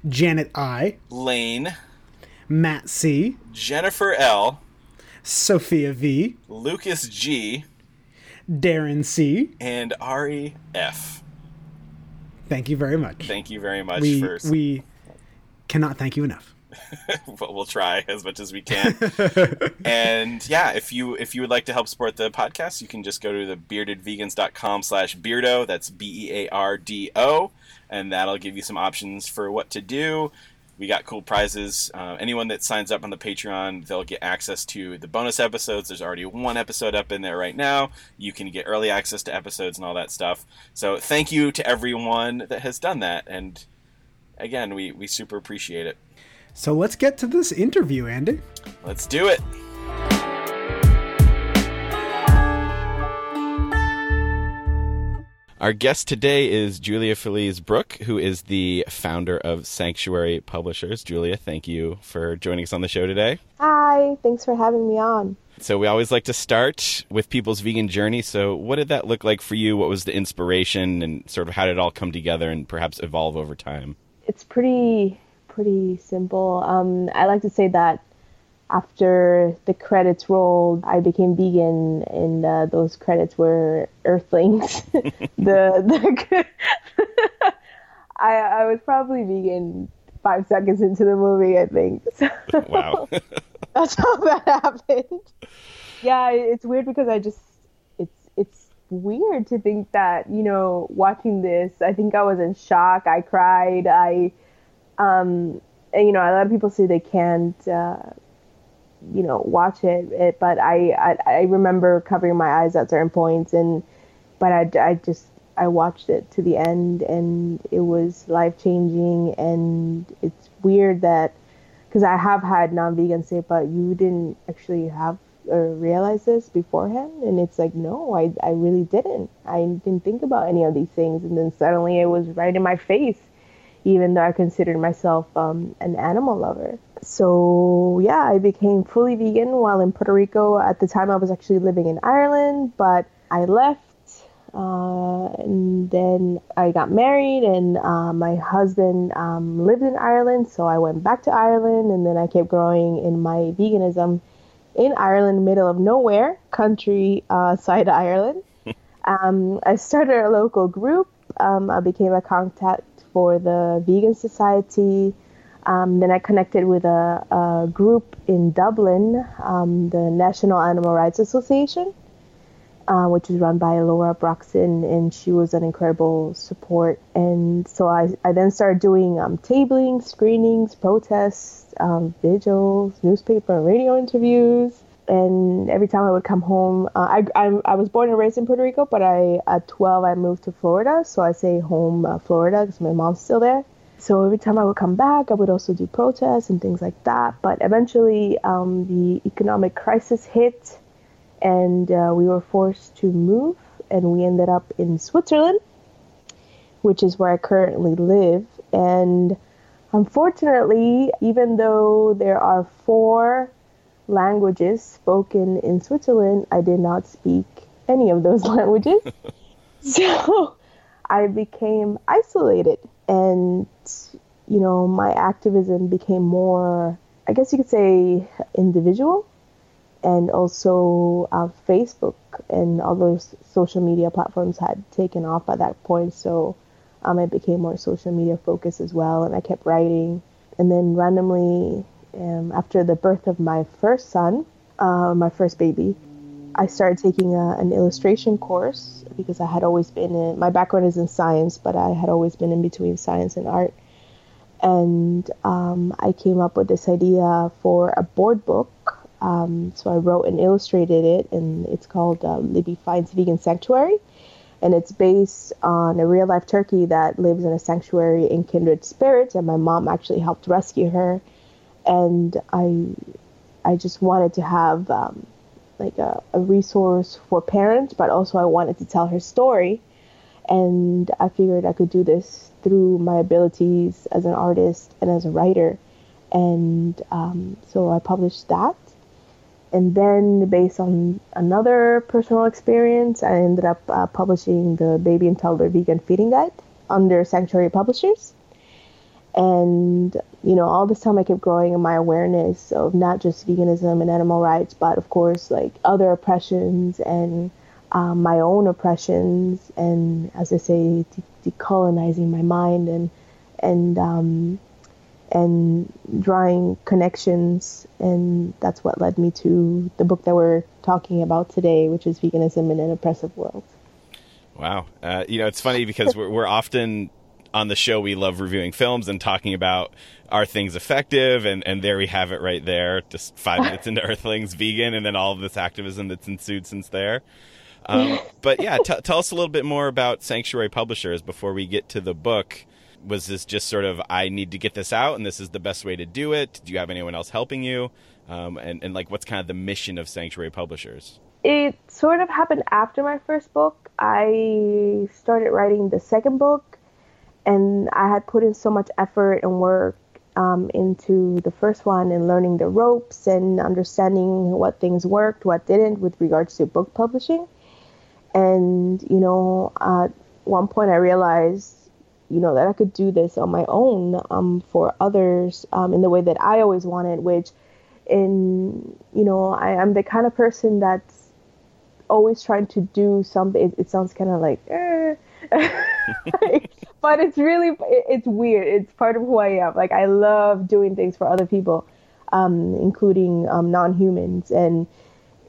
Janet I,
Lane,
Matt C,
Jennifer L,
Sophia V,
Lucas G,
Darren C.
and Ari F.
Thank you very much.
Thank you very much
we
for
we cannot thank you enough.
but we'll try as much as we can. and yeah, if you if you would like to help support the podcast, you can just go to the beardedvegans.com slash beardo. That's B E A R D O, and that'll give you some options for what to do. We got cool prizes. Uh, anyone that signs up on the Patreon, they'll get access to the bonus episodes. There's already one episode up in there right now. You can get early access to episodes and all that stuff. So thank you to everyone that has done that. And again, we, we super appreciate it.
So let's get to this interview, Andy.
Let's do it. Our guest today is Julia Feliz Brueck, who is the founder of Sanctuary Publishers. Julia, thank you for joining us on the show today.
Hi, thanks for having me on.
So, we always like to start with people's vegan journey. So, what did that look like for you? What was the inspiration and sort of how did it all come together and perhaps evolve over time?
It's pretty pretty simple. Um, I like to say that after the credits rolled, I became vegan, and uh, those credits were Earthlings. the the I I was probably vegan five seconds into the movie, I think. So
Wow.
that's how that happened. Yeah, it's weird because I just it's it's weird to think that you know watching this. I think I was in shock. I cried. I um and, you know a lot of people say they can't uh, you know watch it, it but I, I I remember covering my eyes at certain points and but I I just I watched it to the end and it was life changing and it's weird that because I have had non-vegan say, but you didn't actually have or realize this beforehand, and it's like, no, I I really didn't. I didn't think about any of these things, and then suddenly it was right in my face, even though I considered myself um, an animal lover. So yeah, I became fully vegan while in Puerto Rico. At the time, I was actually living in Ireland, but I left uh, and then I got married, and uh, my husband um, lived in Ireland, so I went back to Ireland, and then I kept growing in my veganism in Ireland, middle of nowhere, country uh, side of Ireland. um, I started a local group. Um, I became a contact for the Vegan Society. Um, then I connected with a, a group in Dublin, um, the National Animal Rights Association uh, which is run by Laura Broxton, and she was an incredible support. And so I, I then started doing um, tabling, screenings, protests, um, vigils, newspaper and radio interviews. And every time I would come home, uh, I, I I was born and raised in Puerto Rico, but I at 12 I moved to Florida, so I say home uh, Florida because my mom's still there. So every time I would come back, I would also do protests and things like that. But eventually, um, the economic crisis hit, and uh, we were forced to move, and we ended up in Switzerland, which is where I currently live. And unfortunately, even though there are four languages spoken in Switzerland, I did not speak any of those languages. so I became isolated and you know my activism became more I guess you could say individual and also uh, Facebook and all those social media platforms had taken off by that point so um, I became more social media focused as well and I kept writing and then randomly um, after the birth of my first son uh, my first baby I started taking a, an illustration course because I had always been in my background is in science, but I had always been in between science and art. And um, I came up with this idea for a board book. Um, so I wrote and illustrated it, and it's called uh, Libby Finds Vegan Sanctuary. And it's based on a real life turkey that lives in a sanctuary in kindred spirits, and my mom actually helped rescue her. And I, I just wanted to have um, like a, a resource for parents, but also I wanted to tell her story. And I figured I could do this through my abilities as an artist and as a writer. And um, so I published that. And then, based on another personal experience, I ended up uh, publishing the Baby and Toddler Vegan Feeding Guide under Sanctuary Publishers. And, you know, all this time I kept growing in my awareness of not just veganism and animal rights, but of course, like other oppressions and um, my own oppressions. And as I say, de- decolonizing my mind and, and, um, and drawing connections. And that's what led me to the book that we're talking about today, which is Veganism in an Oppressive World.
Wow. Uh, you know, it's funny because we're, we're often on the show we love reviewing films and talking about are things effective and and there we have it right there just five minutes into earthlings vegan and then all of this activism that's ensued since there. Um, but yeah t- tell us a little bit more about sanctuary publishers before we get to the book. Was this just sort of i need to get this out and this is the best way to do it do you have anyone else helping you? Um, and, and like what's kind of the mission of sanctuary publishers?
It sort of happened after my first book. I started writing the second book and I had put in so much effort and work um, into the first one and learning the ropes and understanding what things worked, what didn't with regards to book publishing. And, you know, at one point I realized, you know, that I could do this on my own um, for others um, in the way that I always wanted, which in, you know, I, am the kind of person that's always trying to do something. It, it sounds kind of like, eh. but it's really it's weird. It's part of who I am. Like I love doing things for other people, um, including um, non-humans, and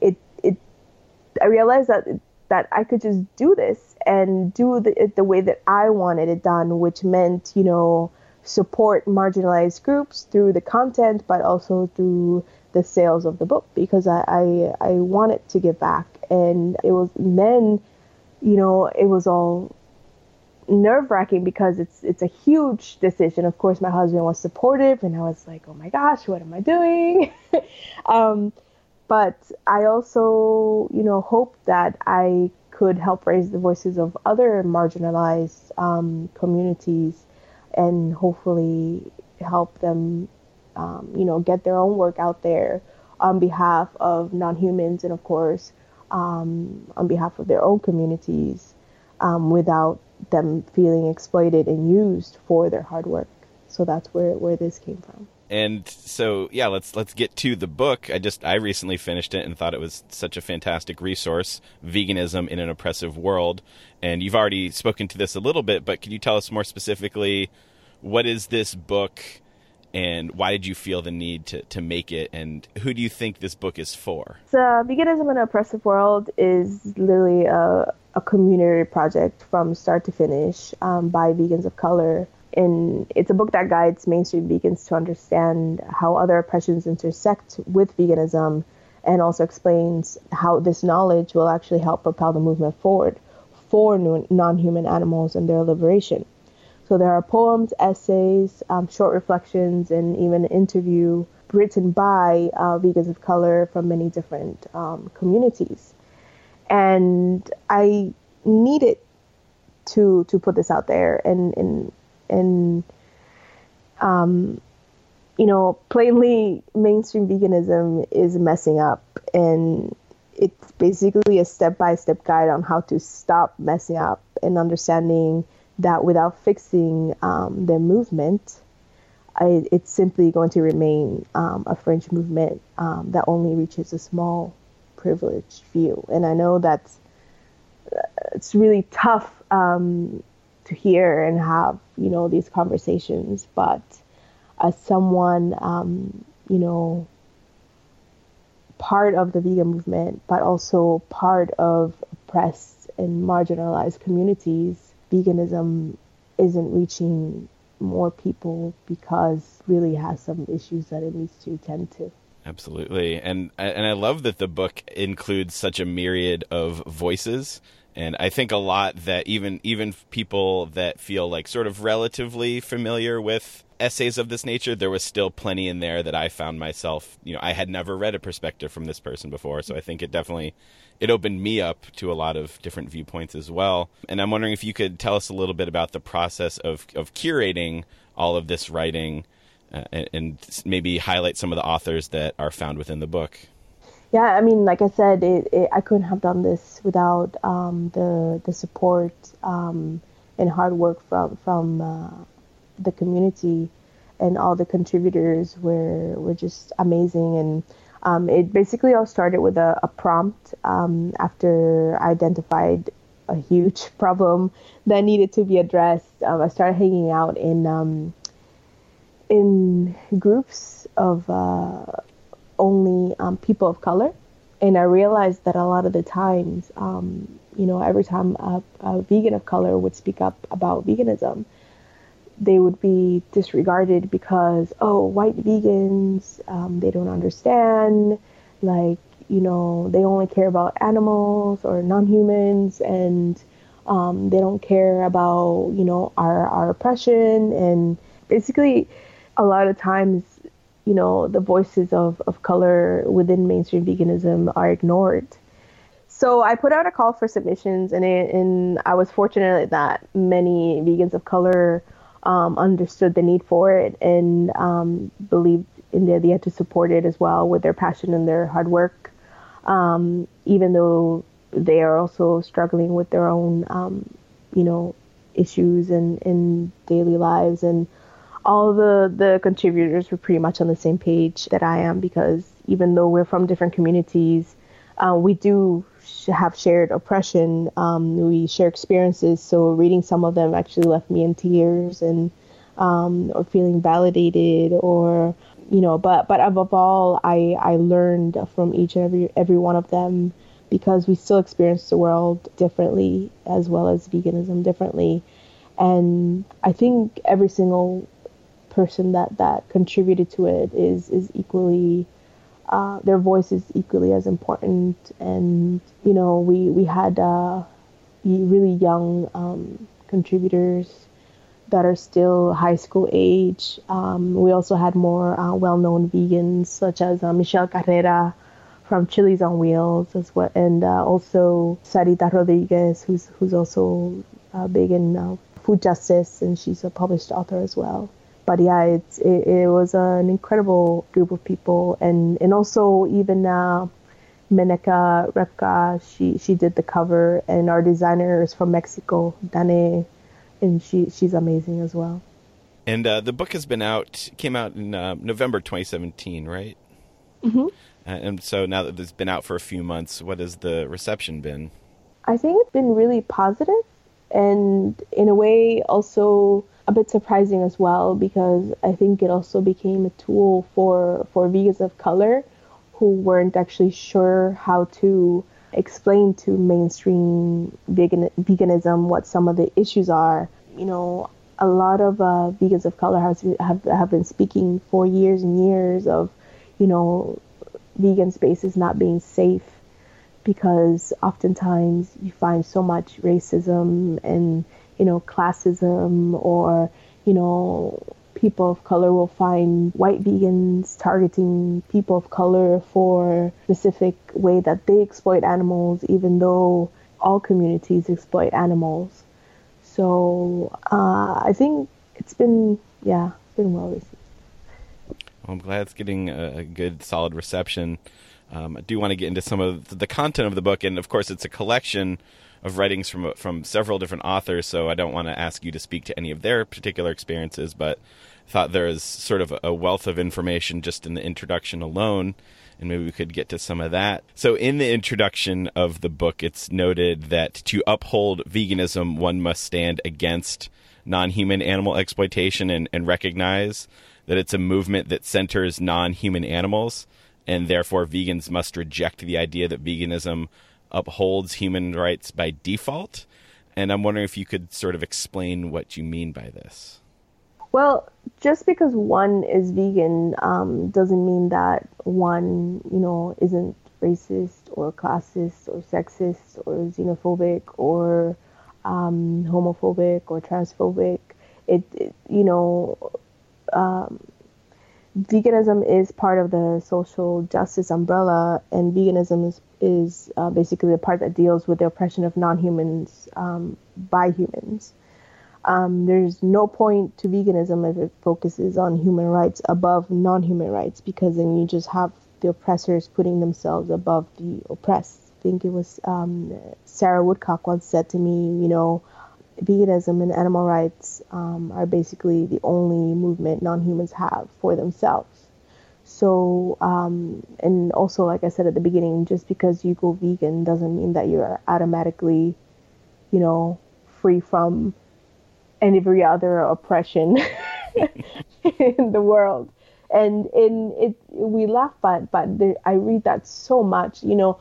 it it I realized that that I could just do this and do the, it the way that I wanted it done, which meant you know support marginalized groups through the content, but also through the sales of the book because I I, I wanted to give back, and it was then you know it was all nerve wracking because it's it's a huge decision. Of course, my husband was supportive, and I was like, "Oh my gosh, what am I doing?" um, but I also, you know, hope that I could help raise the voices of other marginalized um, communities, and hopefully help them, um, you know, get their own work out there on behalf of non-humans, and of course, um, on behalf of their own communities, um, without them feeling exploited and used for their hard work. So that's where where this came from.
And so yeah, let's let's get to the book. I just I recently finished it and thought it was such a fantastic resource, Veganism in an Oppressive World. And you've already spoken to this a little bit, but can you tell us more specifically what is this book and why did you feel the need to, to make it and who do you think this book is for?
So Veganism in an Oppressive World is literally a a community project from start to finish um, by vegans of color. And it's a book that guides mainstream vegans to understand how other oppressions intersect with veganism and also explains how this knowledge will actually help propel the movement forward for non human animals and their liberation. So there are poems, essays, um, short reflections, and even an interview written by uh, vegans of color from many different um, communities. And I needed to to put this out there and and and um, you know, plainly mainstream veganism is messing up and it's basically a step by step guide on how to stop messing up and understanding that without fixing um, their movement, I, it's simply going to remain um, a fringe movement um, that only reaches a small privileged few. And I know that's uh, it's really tough um, to hear and have you know these conversations, but as someone um, you know part of the vegan movement, but also part of oppressed and marginalized communities, veganism isn't reaching more people because really has some issues that it needs to tend to.
Absolutely, and and I love that the book includes such a myriad of voices, and I think a lot that even even people that feel like sort of relatively familiar with essays of this nature, there was still plenty in there that I found myself, you know, I had never read a perspective from this person before, so I think it definitely it opened me up to a lot of different viewpoints as well. And I'm wondering if you could tell us a little bit about the process of of curating all of this writing uh, and, and, maybe highlight some of the authors that are found within the book.
Yeah, I mean, like I said, it, it, I couldn't have done this without um, the the support um, and hard work from from uh, the community, and all the contributors were were just amazing. And um, it basically all started with a, a prompt um, after I identified a huge problem that needed to be addressed. Um, I started hanging out in um, in groups of uh, only um, people of color, and I realized that a lot of the times, um, you know, every time a, a, vegan of color would speak up about veganism, they would be disregarded because oh, white vegans, um, they don't understand, like you know, they only care about animals or non-humans, and um, they don't care about you know our our oppression and basically a lot of times, you know, the voices of, of color within mainstream veganism are ignored. So I put out a call for submissions, and, it, and I was fortunate that many vegans of color um, understood the need for it and um, believed in the idea to support it as well with their passion and their hard work, um, even though they are also struggling with their own, um, you know, issues and in daily lives. And all the the contributors were pretty much on the same page that I am because even though we're from different communities, uh, we do have shared oppression. Um, we share experiences. So reading some of them actually left me in tears and um, or feeling validated or you know. But but above all, I I learned from each and every every one of them because we still experience the world differently as well as veganism differently. And I think every single person that that contributed to it is is equally uh, their voice is equally as important. And you know we we had uh, really young um, contributors that are still high school age. Um, we also had more uh, well-known vegans such as uh, Michelle Carrera from Chilis on Wheels as well and uh, also Sarita Rodriguez who's who's also uh, big in food justice and she's a published author as well but yeah, it's it, it was an incredible group of people, and and also even uh, Meneka Repka, she she did the cover, and our designer is from Mexico, Dane, and she she's amazing as well.
And uh, the book has been out, came out in uh, November 2017, right?
Mm-hmm.
and so now that it's been out for a few months, what has the reception been?
I think it's been really positive, and in a way also a bit surprising as well because I think it also became a tool for for vegans of color who weren't actually sure how to explain to mainstream vegan, veganism what some of the issues are. You know, a lot of uh, vegans of color has, have have been speaking for years and years of, you know, vegan spaces not being safe because oftentimes you find so much racism and you know classism or you know people of color will find white vegans targeting people of color for specific way that they exploit animals even though all communities exploit animals so uh, i think it's been yeah it's been well received
Well, I'm glad it's getting a, good, solid reception. Um, I do want to get into some of the content of the book, and of course, it's a collection of writings from from several different authors. So I don't want to ask you to speak to any of their particular experiences, but thought there is sort of a wealth of information just in the introduction alone, and maybe we could get to some of that. So in the introduction of the book, it's noted that to uphold veganism, one must stand against non-human animal exploitation and, and recognize that it's a movement that centers non-human animals and therefore vegans must reject the idea that veganism upholds human rights by default and i'm wondering if you could sort of explain what you mean by this
Well, just because one is vegan um, doesn't mean that one, you know, isn't racist or classist or sexist or xenophobic or um, homophobic or transphobic. It, it you know, um, veganism is part of the social justice umbrella, and veganism is is uh, basically the part that deals with the oppression of non-humans um, by humans. Um, there's no point to veganism if it focuses on human rights above non-human rights, because then you just have the oppressors putting themselves above the oppressed. I think it was um, Sarah Woodcock once said to me, you know, veganism and animal rights um, are basically the only movement non-humans have for themselves. So, um, and also, like I said at the beginning, just because you go vegan doesn't mean that you're automatically, you know, free from every other oppression in the world. And in it, we laugh, but but there, I read that so much. You know,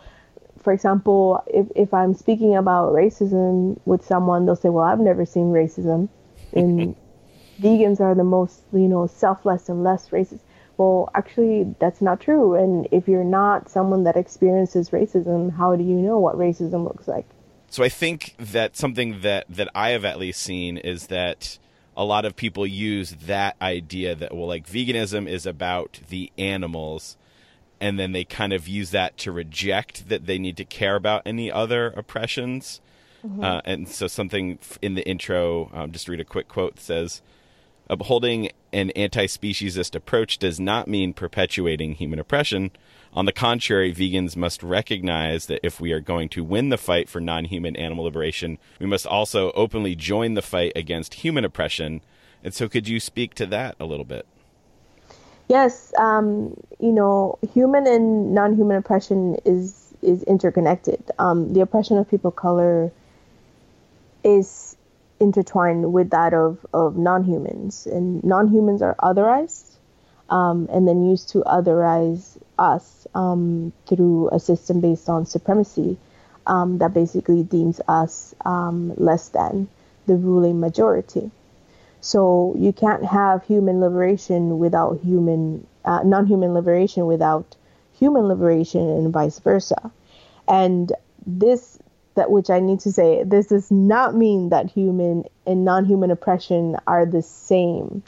for example, if if I'm speaking about racism with someone, they'll say, "Well, I've never seen racism." And vegans are the most, you know, selfless and less racist. Well, actually, that's not true. And if you're not someone that experiences racism, how do you know what racism looks like?
So I think that something that that I have at least seen is that a lot of people use that idea that well like veganism is about the animals and then they kind of use that to reject that they need to care about any other oppressions. Uh, and so something in the intro, um, just read a quick quote says, Upholding an anti speciesist approach does not mean perpetuating human oppression. On the contrary, vegans must recognize that if we are going to win the fight for non human animal liberation, we must also openly join the fight against human oppression. And so, could you speak to that a little bit?
Yes, um, you know, human and non-human oppression is is interconnected. Um, the oppression of people of color is intertwined with that of, of non-humans, and non-humans are otherized, um, and then used to otherize us um, through a system based on supremacy um, that basically deems us um, less than the ruling majority. So you can't have human liberation without human, uh, non-human liberation without human liberation, and vice versa. And this, that which I need to say, this does not mean that human and non-human oppression are the same.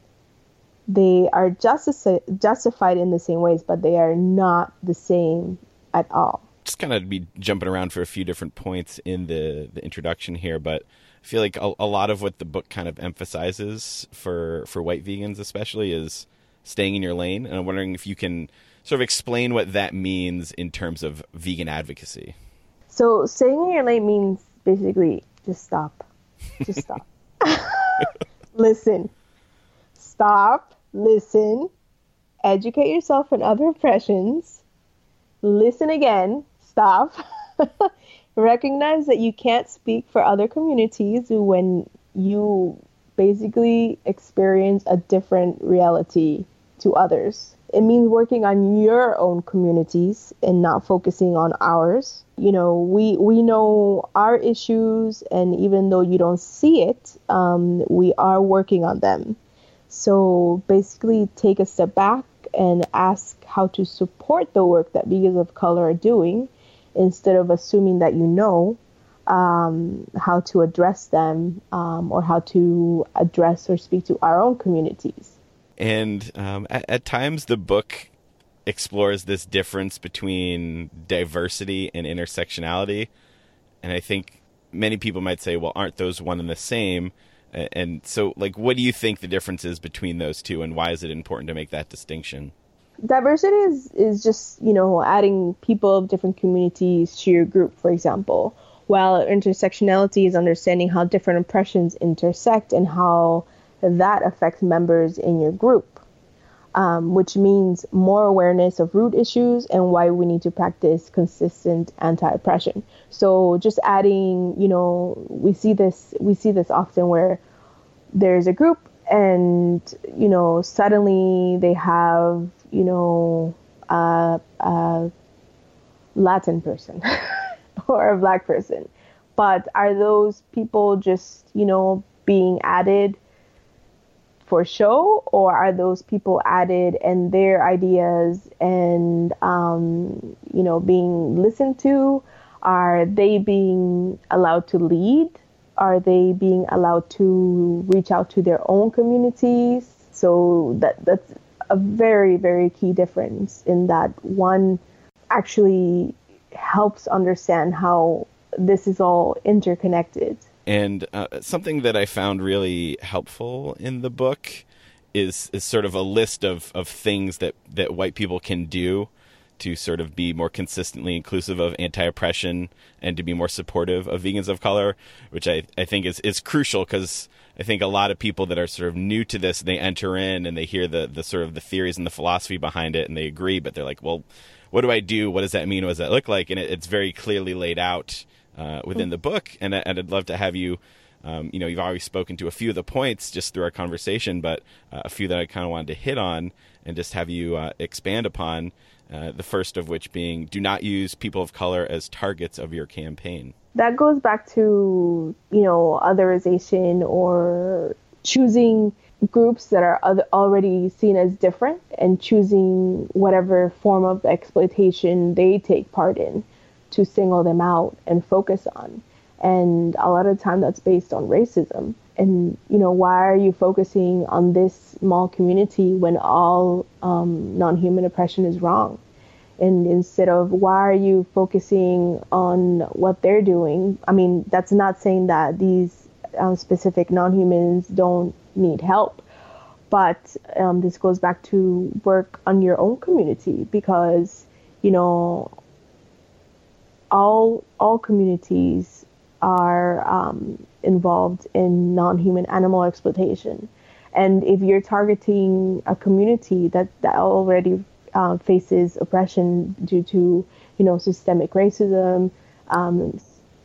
They are justici- justified in the same ways, but they are not the same at all.
just kind of be jumping around for a few different points in the the introduction here, but I feel like a, a lot of what the book kind of emphasizes for for white vegans, especially, is staying in your lane. And I'm wondering if you can sort of explain what that means in terms of vegan advocacy.
So staying in your lane means basically just stop. Just stop. listen. Stop. Listen. Educate yourself on other oppressions. Listen again. Stop. Recognize that you can't speak for other communities when you basically experience a different reality to others. It means working on your own communities and not focusing on ours. You know, we we know our issues, and even though you don't see it, um, we are working on them. So basically, take a step back and ask how to support the work that beings of color are doing instead of assuming that you know um, how to address them um, or how to address or speak to our own communities.
And um, at, at times, the book explores this difference between diversity and intersectionality. And I think many people might say, well, aren't those one and the same? And so, like, what do you think the difference is between those two, and why is it important to make that distinction?
diversity is is just you know adding people of different communities to your group for example while intersectionality is understanding how different oppressions intersect and how that affects members in your group um, which means more awareness of root issues and why we need to practice consistent anti-oppression. So just adding you know we see this we see this often where there's a group and you know suddenly they have you know a, a latin person or a black person. But are those people just you know being added for show or are those people added and their ideas and um, you know being listened to? Are they being allowed to lead? Are they being allowed to reach out to their own communities? So that that's a very very key difference in that one actually helps understand how this is all interconnected
And uh, something that I found really helpful in the book is is sort of a list of, of things that, that white people can do to sort of be more consistently inclusive of anti-oppression and to be more supportive of vegans of color, which I, I think is, is crucial because I think a lot of people that are sort of new to this, they enter in and they hear the, the sort of the theories and the philosophy behind it and they agree, but they're like, well, what do I do? What does that mean? What does that look like? And it, it's very clearly laid out uh, within the book. And, and I'd love to have you, um, you know, you've already spoken to a few of the points just through our conversation, but uh, a few that I kind of wanted to hit on and just have you uh, expand upon. Uh, the first of which being, do not use people of color as targets of your campaign.
that goes back to you know otherization or choosing groups that are oth- already seen as different and choosing whatever form of exploitation they take part in to single them out and focus on. And a lot of time that's based on racism. And you know why are you focusing on this small community when all um, non-human oppression is wrong? And instead of why are you focusing on what they're doing? I mean that's not saying that these um, specific non-humans don't need help. But um, this goes back to work on your own community because you know all all communities are um, involved in non-human animal exploitation. And if you're targeting a community that, that already uh, faces oppression due to you know systemic racism um,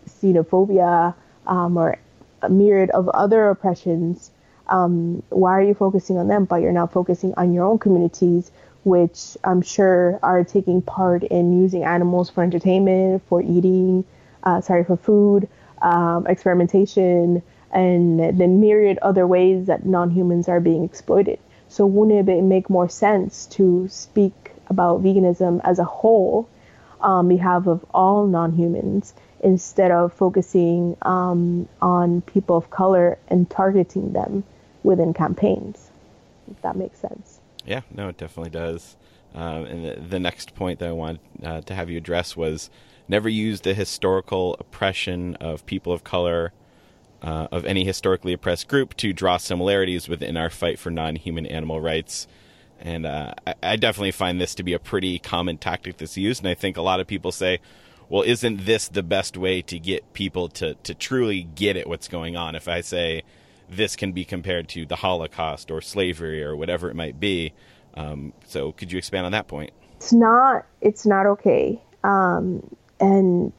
xenophobia um, or a myriad of other oppressions um, why are you focusing on them but you're not focusing on your own communities which i'm sure are taking part in using animals for entertainment for eating uh, sorry for food um, experimentation and the myriad other ways that non-humans are being exploited. So wouldn't it make more sense to speak about veganism as a whole on behalf of all non-humans instead of focusing um, on people of color and targeting them within campaigns? If that makes sense
Yeah, no, it definitely does. Um, and the, the next point that I want uh, to have you address was never use the historical oppression of people of color uh, of any historically oppressed group to draw similarities within our fight for non-human animal rights. And uh, I, I definitely find this to be a pretty common tactic that's used. And I think a lot of people say, well, isn't this the best way to get people to, to truly get it what's going on? If I say this can be compared to the Holocaust or slavery or whatever it might be. Um, so could you expand on that point?
it's not it's not okay um, and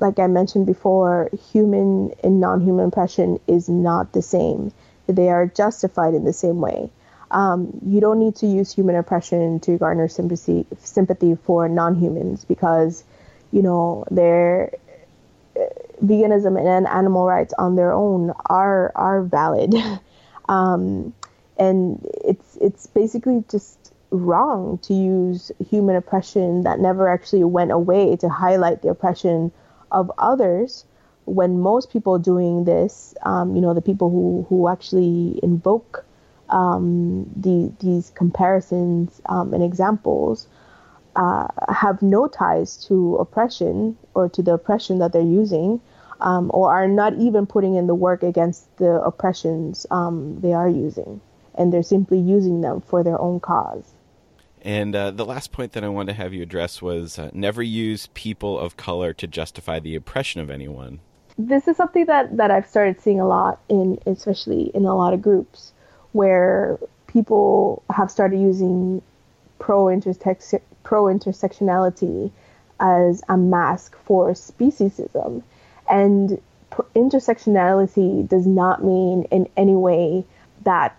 like i mentioned before human and non-human oppression is not the same they are justified in the same way um, you don't need to use human oppression to garner sympathy sympathy for non-humans because you know they're veganism and animal rights on their own are are valid. Um, and it's it's basically just wrong to use human oppression that never actually went away to highlight the oppression of others when most people doing this, um, you know, the people who, who actually invoke um, the, these comparisons um, and examples uh, have no ties to oppression or to the oppression that they're using, um, or are not even putting in the work against the oppressions um, they are using. And they're simply using them for their own cause.
And uh, the last point that I wanted to have you address was uh, never use people of color to justify the oppression of anyone.
This is something that, that I've started seeing a lot in, especially in a lot of groups, where people have started using pro intersex pro intersectionality as a mask for speciesism, and intersectionality does not mean in any way that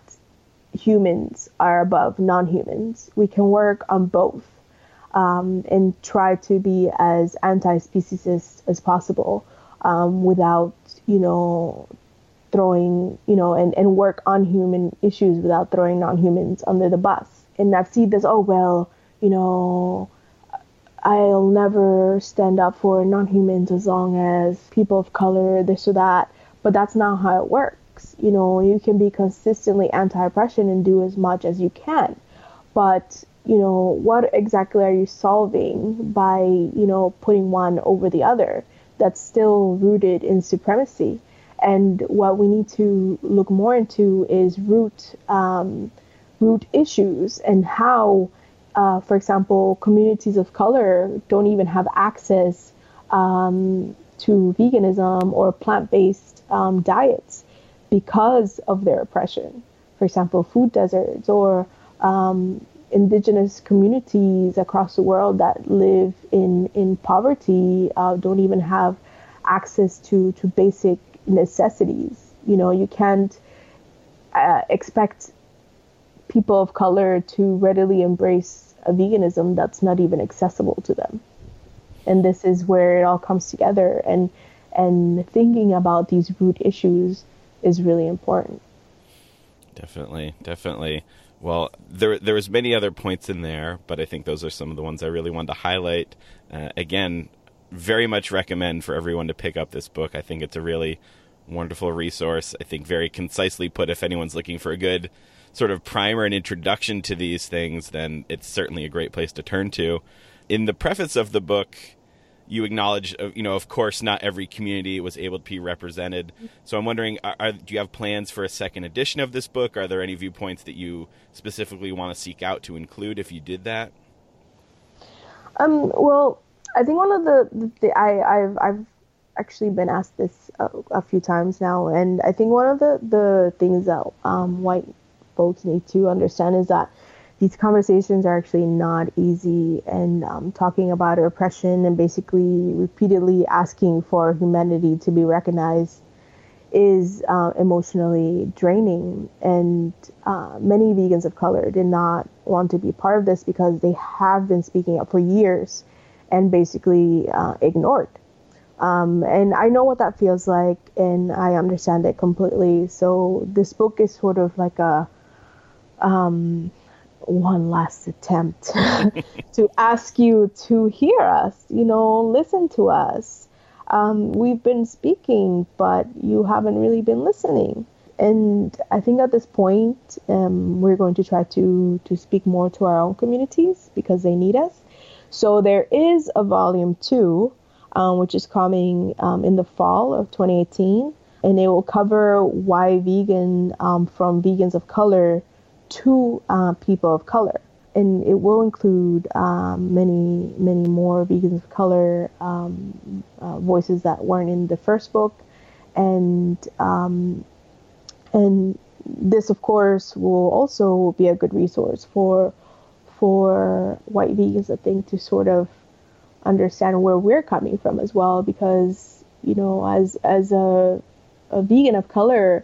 humans are above non-humans. We can work on both um, and try to be as anti-speciesist as possible um, without, you know, throwing, you know, and, and work on human issues without throwing non-humans under the bus. And I've seen this, oh, well, you know, I'll never stand up for non-humans as long as people of color, this or that. But that's not how it works you know, you can be consistently anti-oppression and do as much as you can. But, you know, what exactly are you solving by, you know, putting one over the other that's still rooted in supremacy? And what we need to look more into is root um, root issues and how, uh, for example, communities of color don't even have access um, to veganism or plant-based um, diets because of their oppression. For example, food deserts or um, indigenous communities across the world that live in, in poverty uh, don't even have access to, to basic necessities. You know, you can't uh, expect people of color to readily embrace a veganism that's not even accessible to them. And this is where it all comes together and and thinking about these root issues is really important.
Definitely, definitely. Well, there there was many other points in there, but I think those are some of the ones I really wanted to highlight. Uh, again, very much recommend for everyone to pick up this book. I think it's a really wonderful resource. I think very concisely put. If anyone's looking for a good sort of primer and introduction to these things, then it's certainly a great place to turn to. In the preface of the book, you acknowledge, uh, you know, of course, not every community was able to be represented. So I'm wondering, are, are, do you have plans for a second edition of this book? Are there any viewpoints that you specifically want to seek out to include if you did that?
Um, well, I think one of the, the, the I, I've, I've actually been asked this a, a, few times now, and I think one of the, the things that um, white folks need to understand is that these conversations are actually not easy and um, talking about oppression and basically repeatedly asking for humanity to be recognized is uh, emotionally draining. And uh, many vegans of color did not want to be part of this because they have been speaking up for years and basically uh, ignored. Um, and I know what that feels like and I understand it completely. So this book is sort of like a um, one last attempt to ask you to hear us, you know, listen to us. Um, we've been speaking, but you haven't really been listening. And I think at this point, um, we're going to try to, to speak more to our own communities because they need us. So there is a volume two, um, which is coming um, in the fall of 2018, and it will cover why vegan um, from vegans of color to uh, people of color. And it will include um, many, many more vegans of color um, uh, voices that weren't in the first book, and um, and this, of course, will also be a good resource for for white vegans, I think, to sort of understand where we're coming from as well, because you know, as as a a vegan of color,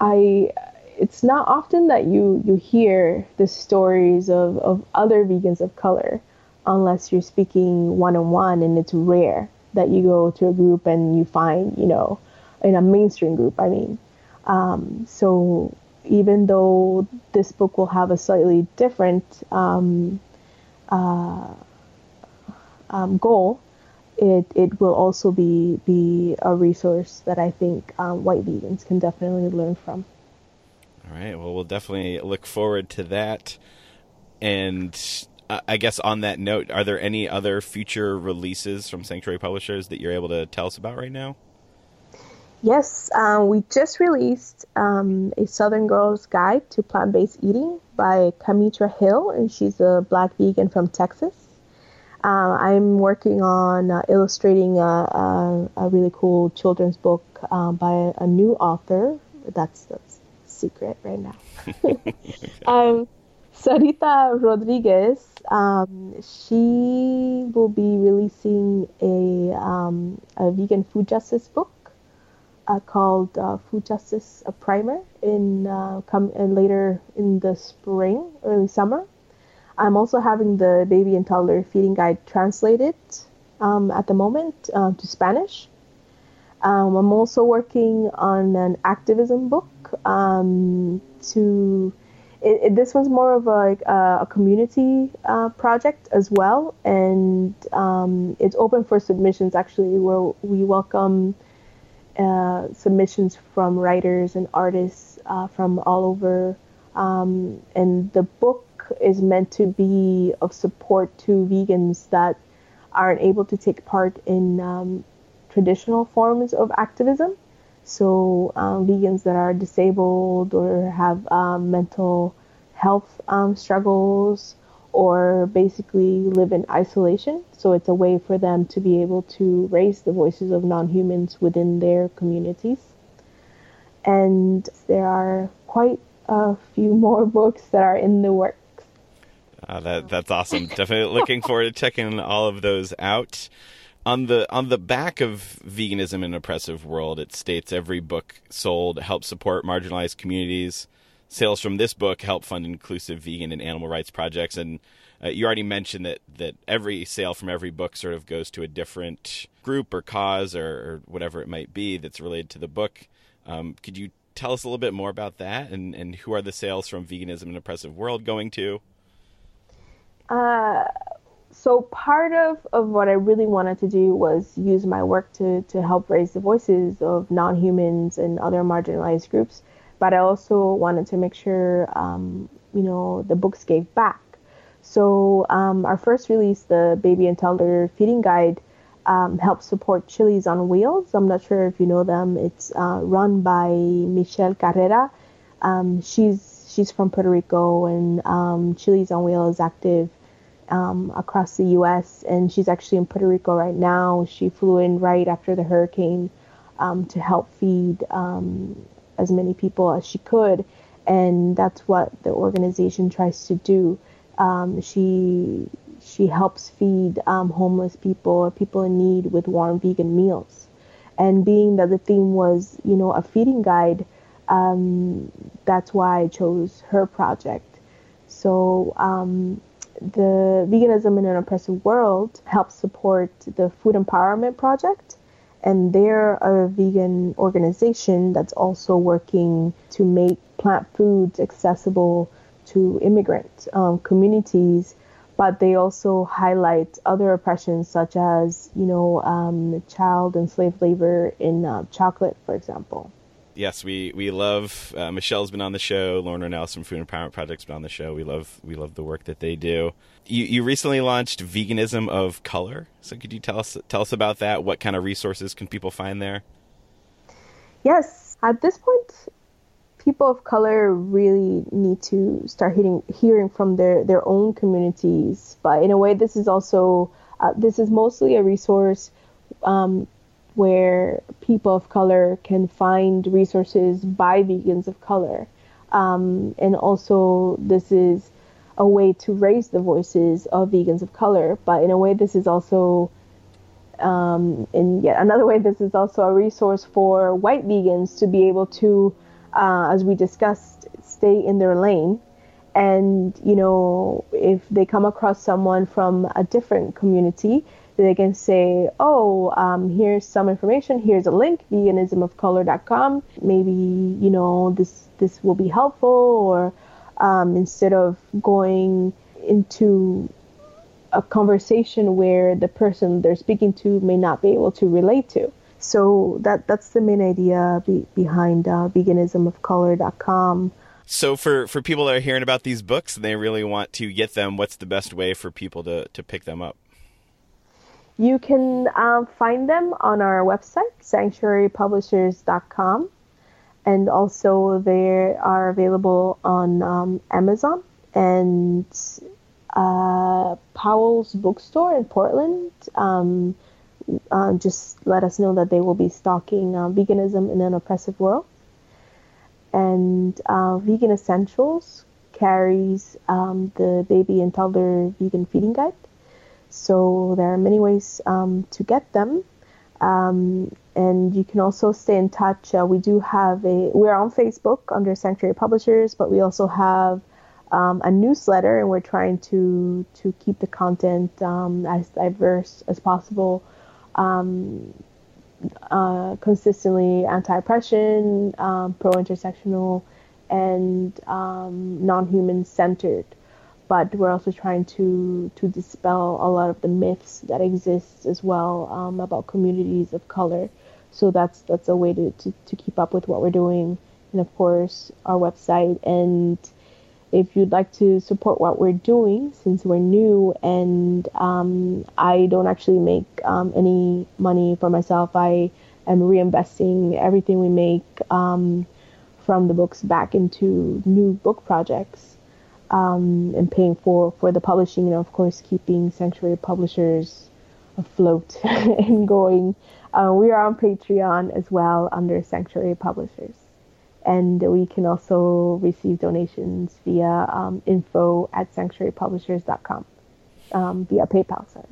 I it's not often that you you hear the stories of, of other vegans of color unless you're speaking one on one and it's rare that you go to a group and you find you know in a mainstream group i mean um, so even though this book will have a slightly different um, uh, um, goal, it, it will also be be a resource that I think um, white vegans can definitely learn from.
All right. Well, we'll definitely look forward to that. And uh, I guess on that note, are there any other future releases from Sanctuary Publishers that you're able to tell us about right now?
Yes, um, we just released um, a Southern Girl's Guide to Plant Based Eating by Kamitra Hill, and she's a black vegan from Texas. Uh, I'm working on uh, illustrating a, a, a, really cool children's book um, by a, a, new author. That's secret right now. um, Saryta Rodriguez, um, she will be releasing a, um, a vegan food justice book uh, called uh, Food Justice a Primer in uh, come uh, later in the spring, early summer. I'm also having the baby and toddler feeding guide translated um, at the moment uh, to Spanish. Um, I'm also working on an activism book um, to. It, it, this one's more of a, a community uh, project as well, and um, it's open for submissions. Actually, where we welcome uh, submissions from writers and artists uh, from all over. Um, and the book is meant to be of support to vegans that aren't able to take part in um, traditional forms of activism. So, um, vegans that are disabled or have um, mental health um, struggles or basically live in isolation. So it's a way for them to be able to raise the voices of non humans within their communities. And there are quite a few more books that are in the works.
Uh, that that's awesome. Definitely looking forward to checking all of those out. On the on the back of veganism in oppressive world, it states every book sold helps support marginalized communities sales from this book help fund inclusive vegan and animal rights projects. And uh, you already mentioned that that every sale from every book sort of goes to a different group or cause or, or whatever it might be that's related to the book. Um, could you tell us a little bit more about that and, and who are the sales from Veganism and Oppressive World going to?
Uh, so part of, of what I really wanted to do was use my work to, to help raise the voices of non-humans and other marginalized groups but I also wanted to make sure, um, you know, the books gave back. So um, our first release, the Baby and Toddler Feeding Guide, um, helps support Chilis on Wheels. I'm not sure if you know them. It's uh, run by Michelle Carrera. Um, she's she's from Puerto Rico, and um, Chilis on Wheels is active um, across the U.S. And she's actually in Puerto Rico right now. She flew in right after the hurricane um, to help feed um, as many people as she could, and that's what the organization tries to do. Um, she she helps feed um, homeless people or people in need with warm vegan meals, and being that the theme was you know a feeding guide, um, that's why I chose her project. So um, the Veganism in an Oppressive World helps support the Food Empowerment Project, and they're a vegan organization that's also working to make plant foods accessible to immigrant um, communities but they also highlight other oppressions such as you know um, child and slave labor in uh, chocolate for example
yes, we we love. Uh, Michelle's been on the show. Lauren Ornelas from Food Empowerment Project's been on the show. We love we love the work that they do. You you recently launched Veganism of Color. So could you tell us tell us about that? What kind of resources can people find there?
Yes, at this point, people of color really need to start hearing hearing from their their own communities. But in a way, this is also uh, this is mostly a resource um, where people of color can find resources by vegans of color. Um, and also, this is a way to raise the voices of vegans of color. But in a way, this is also, um, in yet another way, this is also a resource for white vegans to be able to, uh, as we discussed, stay in their lane. And, you know, if they come across someone from a different community, they can say, oh, um, here's some information, here's a link, veganismofcolor.com. Maybe, you know, this, this will be helpful, or um, instead of going into a conversation where the person they're speaking to may not be able to relate to. So that that's the main idea be, behind uh, veganismofcolor.com.
So for for people that are hearing about these books and they really want to get them, what's the best way for people to to pick them up?
You can um, find them on our website, sanctuarypublishers.com, and also they are available on um, Amazon and uh, Powell's Bookstore in Portland. Um, uh, just let us know that they will be stocking uh, veganism in an oppressive world. And uh, Vegan Essentials carries um, the baby and toddler vegan feeding guide. So there are many ways um, to get them. Um, and you can also stay in touch. Uh, we do have a, we're on Facebook under Sanctuary Publishers, but we also have um, a newsletter, and we're trying to to keep the content um, as diverse as possible. Um, uh, consistently anti-oppression, um, pro-intersectional, and um, non-human centered. But we're also trying to to dispel a lot of the myths that exist as well um, about communities of color. So that's that's a way to, to, to keep up with what we're doing, and of course our website. And if you'd like to support what we're doing since we're new and um, I don't actually make um, any money for myself, I am reinvesting everything we make um, from the books back into new book projects um, and paying for, for the publishing and, of course, keeping Sanctuary Publishers afloat and going. Uh, we are on Patreon as well under Sanctuary Publishers and we can also receive donations via um, info at sanctuarypublishers.com um, via PayPal. Sorry.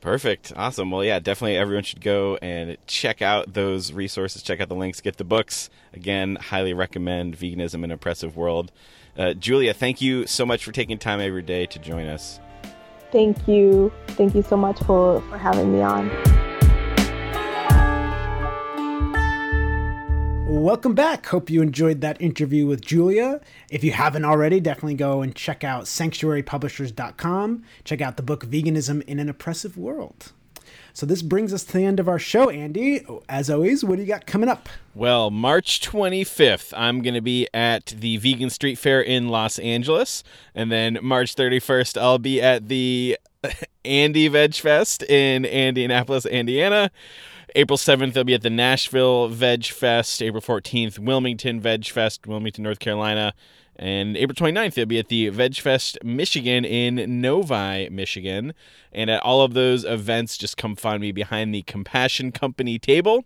Perfect. Awesome. Well, yeah, definitely everyone should go and check out those resources, check out the links, get the books. Again, highly recommend Veganism in an Oppressive World. Uh, Julia, thank you so much for taking time every day to join us.
Thank you. Thank you so much for, for having me on.
Welcome back. Hope you enjoyed that interview with Julia. If you haven't already, definitely go and check out sanctuarypublishers.com. Check out the book Veganism in an Oppressive World. So this brings us to the end of our show, Andy. As always, what do you got coming up?
Well, March 25th, I'm going to be at the Vegan Street Fair in Los Angeles. And then March 31st, I'll be at the Indy Veg Fest in Indianapolis, Indiana. April 7th, they'll be at the Nashville Veg Fest. April 14th, Wilmington Veg Fest, Wilmington, North Carolina. And April 29th, they'll be at the VegFest Michigan in Novi, Michigan. And at all of those events, just come find me behind the Compassion Company table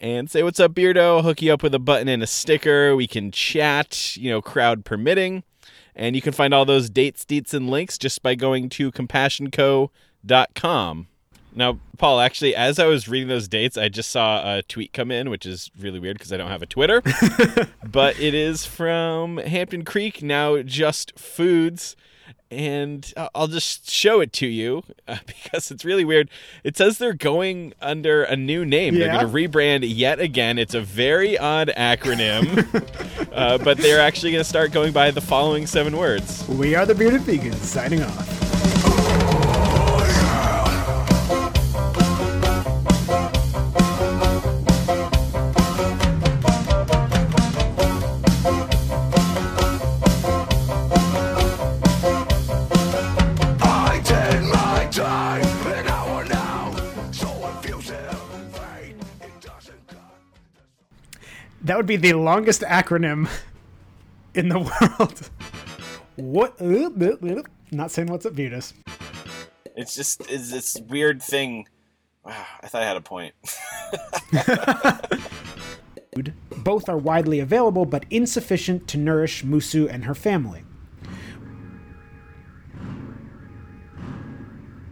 and say, What's up, Beardo? I'll hook you up with a button and a sticker. We can chat, you know, crowd permitting. And you can find all those dates, deets, and links just by going to compassionco.com. Now, Paul, actually, as I was reading those dates, I just saw a tweet come in, which is really weird because I don't have a Twitter. but it is from Hampton Creek, now Just Foods. And I'll just show it to you uh, because it's really weird. It says they're going under a new name. They're going to rebrand yet again. It's a very odd acronym, uh, but they're actually going to start going by the following seven words.
We are the Bearded Vegans, signing off. That would be the longest acronym in the world. What? Not saying what's up, Venus.
It's just it's this weird thing. Wow, I thought I had a point.
Both are widely available, but insufficient to nourish Musu and her family.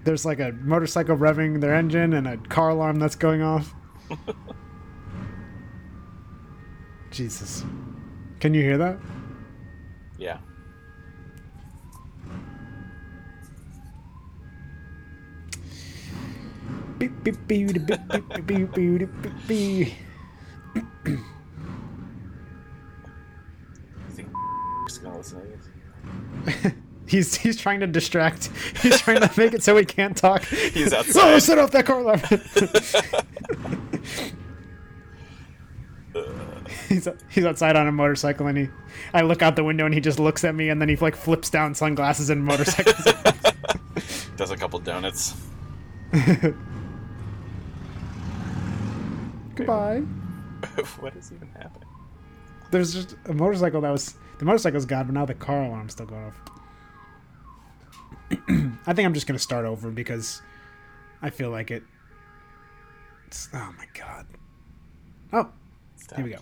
There's like a motorcycle revving their engine and a car alarm that's going off. Jesus. Can you hear that?
Yeah. I think just gonna listen to this.
He's he's trying to distract. He's trying to make it so he can't talk.
He's outside.
Oh, set off that car alarm. he's he's outside on a motorcycle and he. I look out the window and he just looks at me and then he like flips down sunglasses and motorcycles.
Does a couple donuts.
Goodbye.
what is even happening?
There's just a motorcycle that was the motorcycle's gone, but now the car alarm's still going off. I think I'm just gonna start over because I feel like it. It's, oh my god. Oh, here we go.